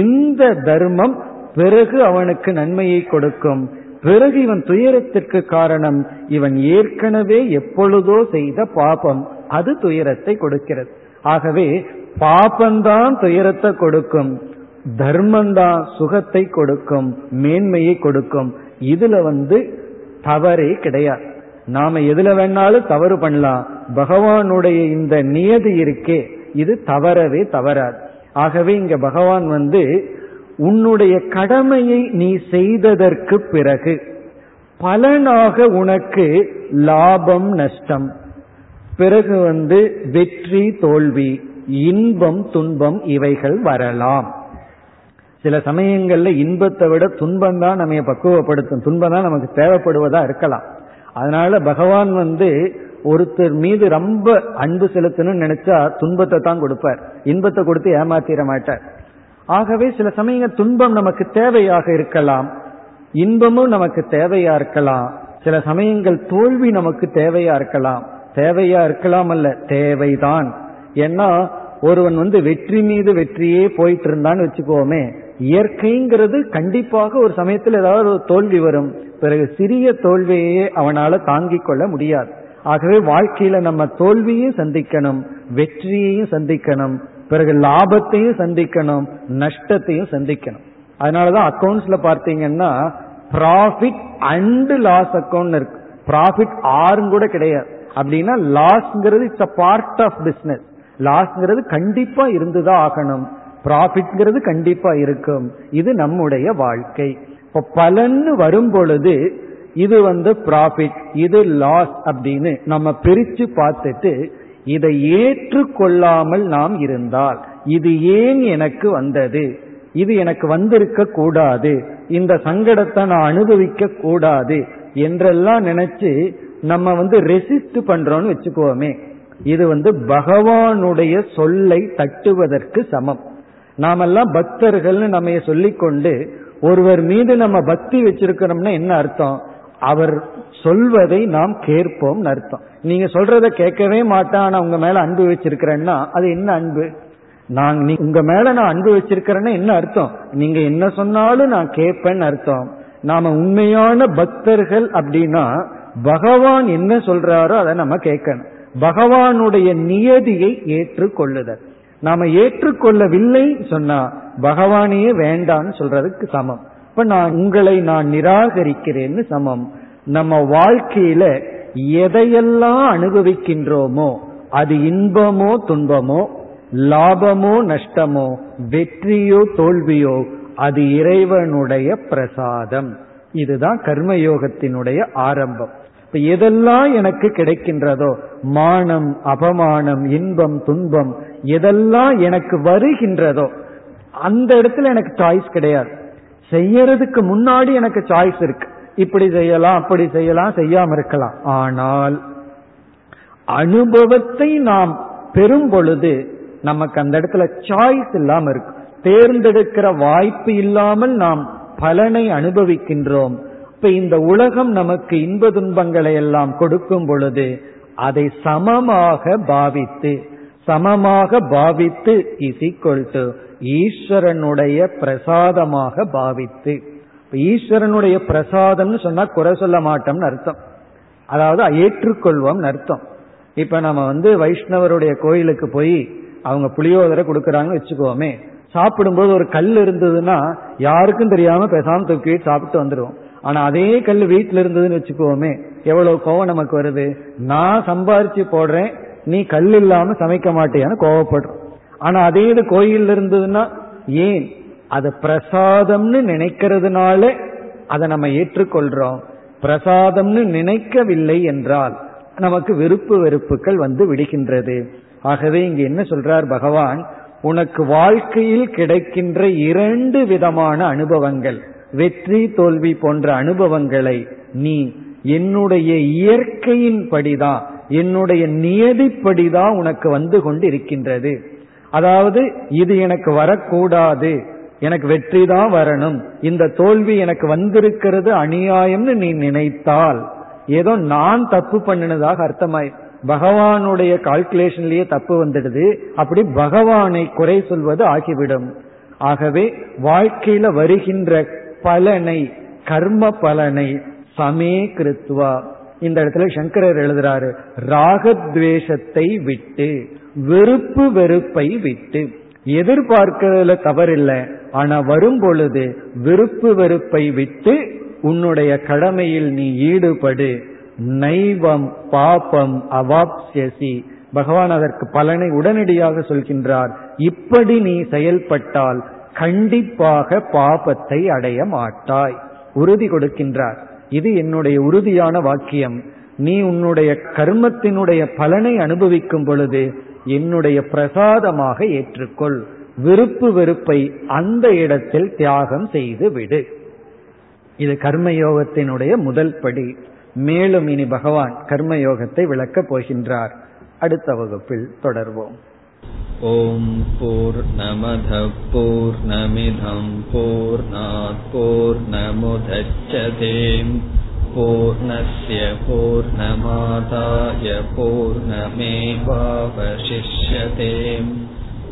இந்த தர்மம் பிறகு அவனுக்கு நன்மையை கொடுக்கும். பிறகு இவன் துயரத்திற்கு காரணம். இவன் ஏற்கனவே எப்பொழுதோ செய்த பாபம். அது துயரத்தை கொடுக்கிறது. ஆகவே பாபந்தான் துயரத்தை கொடுக்கும். தர்மந்தான் சுகத்தை கொடுக்கும். மேன்மையை கொடுக்கும். இதுல வந்து தவறே கிடையாது. நாம எதுல வேணாலும் தவறு பண்ணலாம். பகவானுடைய இந்த நியதி இருக்கே. இது தவறவே தவறாது. ஆகவே இங்க பகவான் வந்து உன்னுடைய கடமையை நீ செய்ததற்கு பிறகு பலனாக உனக்கு லாபம் நஷ்டம். பிறகு வந்து வெற்றி தோல்வி இன்பம் துன்பம் இவைகள் வரலாம். சில சமயங்கள்ல இன்பத்தை விட துன்பம் தான் நம்ம பக்குவப்படுத்தும். துன்பம் தான் நமக்கு தேவைப்படுவதா இருக்கலாம். அதனால பகவான் வந்து ஒருத்தர் மீது ரொம்ப அன்பு செலுத்தணும்னு நினைச்சா துன்பத்தை தான் கொடுப்பார். இன்பத்தை கொடுத்து ஏமாத்திர மாட்டார். ஆகவே சில சமயங்கள் துன்பம் நமக்கு தேவையாக இருக்கலாம். இன்பமும் நமக்கு தேவையா இருக்கலாம். சில சமயங்கள் தோல்வி நமக்கு தேவையா இருக்கலாம். தேவையா இருக்கலாம் அல்ல தேவைதான். ஏன்னா ஒருவன் வந்து வெற்றி மீது வெற்றியே போயிட்டு இருந்தான்னு வச்சுக்கோமே இயற்கைங்கிறது கண்டிப்பாக ஒரு சமயத்தில் ஏதாவது ஒரு தோல்வி வரும். பிறகு சிறிய தோல்வியையே அவனால தாங்கிக் கொள்ள முடியாது. ஆகவே வாழ்க்கையில நம்ம தோல்வியும் சந்திக்கணும் வெற்றியையும் சந்திக்கணும். பிறகு லாபத்தையும் சந்திக்கணும் நஷ்டத்தையும் சந்திக்கணும். அதனாலதான் அக்கௌண்ட்ஸ்ல பார்த்தீங்கன்னா ப்ராஃபிட் அண்ட் லாஸ் அக்கௌண்ட் இருக்கு. ப்ராஃபிட் ஆறும் கூட கிடையாது. அப்படின்னா லாஸ்ங்கிறது it's a part of business லாஸ்ங்கிறது கண்டிப்பா இருந்துதான் ஆகணும். ப்ராஃபிட்ங்கிறது கண்டிப்பா இருக்கும். இது நம்முடைய வாழ்க்கை. இப்போ பலன் வரும் பொழுது இது வந்து ப்ராஃபிட் இது லாஸ் அப்படின்னு நம்ம பிரிச்சு பார்த்துட்டு இதை ஏற்றுக்கொள்ளாமல் நாம் இருந்தால் இது ஏன் எனக்கு வந்தது? இது எனக்கு வந்திருக்க கூடாது. இந்த சங்கடத்தை நான் அனுபவிக்க கூடாது என்றெல்லாம் நினைச்சு நம்ம வந்து ரெசிஸ்ட் பண்றோம்னு வச்சுக்கோமே. இது வந்து பகவானுடைய சொல்லை தட்டுவதற்கு சமம். நாமெல்லாம் பக்தர்கள்னு நம்ம சொல்லிக்கொண்டு ஒருவர் மீது நம்ம பக்தி வச்சிருக்கிறோம்னா என்ன அர்த்தம்? அவர் சொல்வதை நாம் கேட்போம் அர்த்தம். நீங்க சொல்றத கேட்கவே மாட்டான் உங்க மேல அன்பு வச்சிருக்கிறேன்னா அது என்ன அன்பு? நான் உங்க மேல நான் அன்பு வச்சிருக்கிறேன்னா என்ன அர்த்தம்? நீங்க என்ன சொன்னாலும் நான் கேட்பேன்னு அர்த்தம். நாம உண்மையான பக்தர்கள் அப்படின்னா பகவான் என்ன சொல்றாரோ அதை நம்ம கேட்கணும். பகவானுடைய நியதியை ஏற்றுக்கொள்ளுதல். நாம ஏற்றுக்கொள்ளவில்லை சொன்னா பகவானையே வேண்டான்னு சொல்றதுக்கு சமம். இப்ப நான் உங்களை நான் நிராகரிக்கிறேன்னு சமம். நம்ம வாழ்க்கையில எதையெல்லாம் அனுபவிக்கின்றோமோ அது இன்பமோ துன்பமோ லாபமோ நஷ்டமோ வெற்றியோ தோல்வியோ அது இறைவனுடைய பிரசாதம். இதுதான் கர்மயோகத்தினுடைய ஆரம்பம். இப்ப எதெல்லாம் எனக்கு கிடைக்கின்றதோ மானம் அபமானம் இன்பம் துன்பம் எதெல்லாம் எனக்கு வருகின்றதோ அந்த இடத்துல எனக்கு சாய்ஸ் கிடையாது. செய்யறதுக்கு முன்னாடி எனக்கு சாய்ஸ் இருக்கு. இப்படி செய்யலாம் அப்படி செய்யலாம் செய்யாம இருக்கலாம். ஆனால் அனுபவத்தை நாம் பெறும் பொழுது நமக்கு அந்த இடத்துல சாய்ஸ் இல்லாம இருக்கு. தேர்ந்தெடுக்கிற வாய்ப்பு இல்லாமல் நாம் பலனை அனுபவிக்கின்றோம். இப்ப இந்த உலகம் நமக்கு இன்ப துன்பங்களை எல்லாம் கொடுக்கும் பொழுது அதை சமமாக பாவித்து சமமாக பாவித்து இஸ் ஈஸ்வரனுடைய பிரசாதமாக பாவித்து ஈஸ்வரனுடைய பிரசாதம்னு சொன்னா குறை சொல்ல மாட்டோம்னு அர்த்தம். அதாவது ஏற்றுக்கொள்வோம்னு அர்த்தம். இப்ப நம்ம வந்து வைஷ்ணவருடைய கோயிலுக்கு போய் அவங்க புளியோதரை கொடுக்கறாங்கன்னு வச்சுக்கோமே சாப்பிடும்போது ஒரு கல் இருந்ததுன்னா யாருக்கும் தெரியாம பேசாம தூக்கிட்டு சாப்பிட்டு வந்துடுவோம் ஆனா அதே கல் வீட்டில் இருந்ததுன்னு வச்சுக்கோமே எவ்வளவு கோவம் நமக்கு வருது? நான் சம்பாரிச்சு போடுறேன் நீ கல் இல்லாம சமைக்க மாட்டேன்னு கோவப்படுறோம். ஆனா அதே இது கோயில் இருந்ததுன்னா ஏன்? அதை பிரசாதம்னு நினைக்கிறதுனால அதை நம்ம ஏற்றுக்கொள்றோம். பிரசாதம்னு நினைக்கவில்லை என்றால் நமக்கு விருப்பு வெறுப்புகள் வந்து விடுகின்றது. ஆகவே இங்கு என்ன சொல்றார் பகவான்? உனக்கு வாழ்க்கையில் கிடைக்கின்ற இரண்டு விதமான அனுபவங்கள் வெற்றி தோல்வி போன்ற அனுபவங்களை நீ என்னுடைய இயற்கையின் படிதான் என்னுடைய நியதிப்படிதான் உனக்கு வந்து கொண்டு இருக்கின்றது அதாவது இது எனக்கு வரக்கூடாது. எனக்கு வெற்றி தான் வரணும். இந்த தோல்வி எனக்கு வந்திருக்கிறது அநியாயம்னு நீ நினைத்தால் ஏதோ நான் தப்பு பண்ணினதாக அர்த்தமாய் பகவானுடைய கால்குலேஷன்லயே தப்பு வந்துடுது அப்படி பகவானை குறை சொல்வது ஆகிவிடும். ஆகவே வாழ்க்கையில வருகின்ற பலனை கர்ம பலனை சமே கிருத்வா இந்த இடத்துல சங்கரர் எழுதுறாரு ராகத்வேஷத்தை விட்டு வெறுப்பு வெறுப்பை விட்டு. எதிர்பார்க்கிறதுல தவறில்லை. ஆனா வரும் பொழுது விருப்பு வெறுப்பை விட்டு உன்னுடைய கடமையில் நீ ஈடுபடு. நைவம் பாபம் அவாப்சியசி பகவான் அதற்கு பலனை உடனடியாக சொல்கின்றார். இப்படி நீ செயல்பட்டால் கண்டிப்பாக பாபத்தை அடைய மாட்டாய். உறுதி கொடுக்கின்றார். இது என்னுடைய உறுதியான வாக்கியம். நீ உன்னுடைய கர்மத்தினுடைய பலனை அனுபவிக்கும் பொழுது என்னுடைய பிரசாதமாக ஏற்றுக்கொள். விருப்பு வெறுப்பை அந்த இடத்தில் தியாகம் செய்து விடு. இது கர்மயோகத்தினுடைய முதல் படி. மேலும் இனி பகவான் கர்மயோகத்தை விளக்கப் போகின்றார். அடுத்த வகுப்பில் தொடர்வோம். ஓம் போர் நமத போர் நமிதம் போர் நாற்போர் நமுதச்சதேம் பூர்ணய பூர்ணமாதாய பூர்ணமேவாவசிஷ்யதேம்.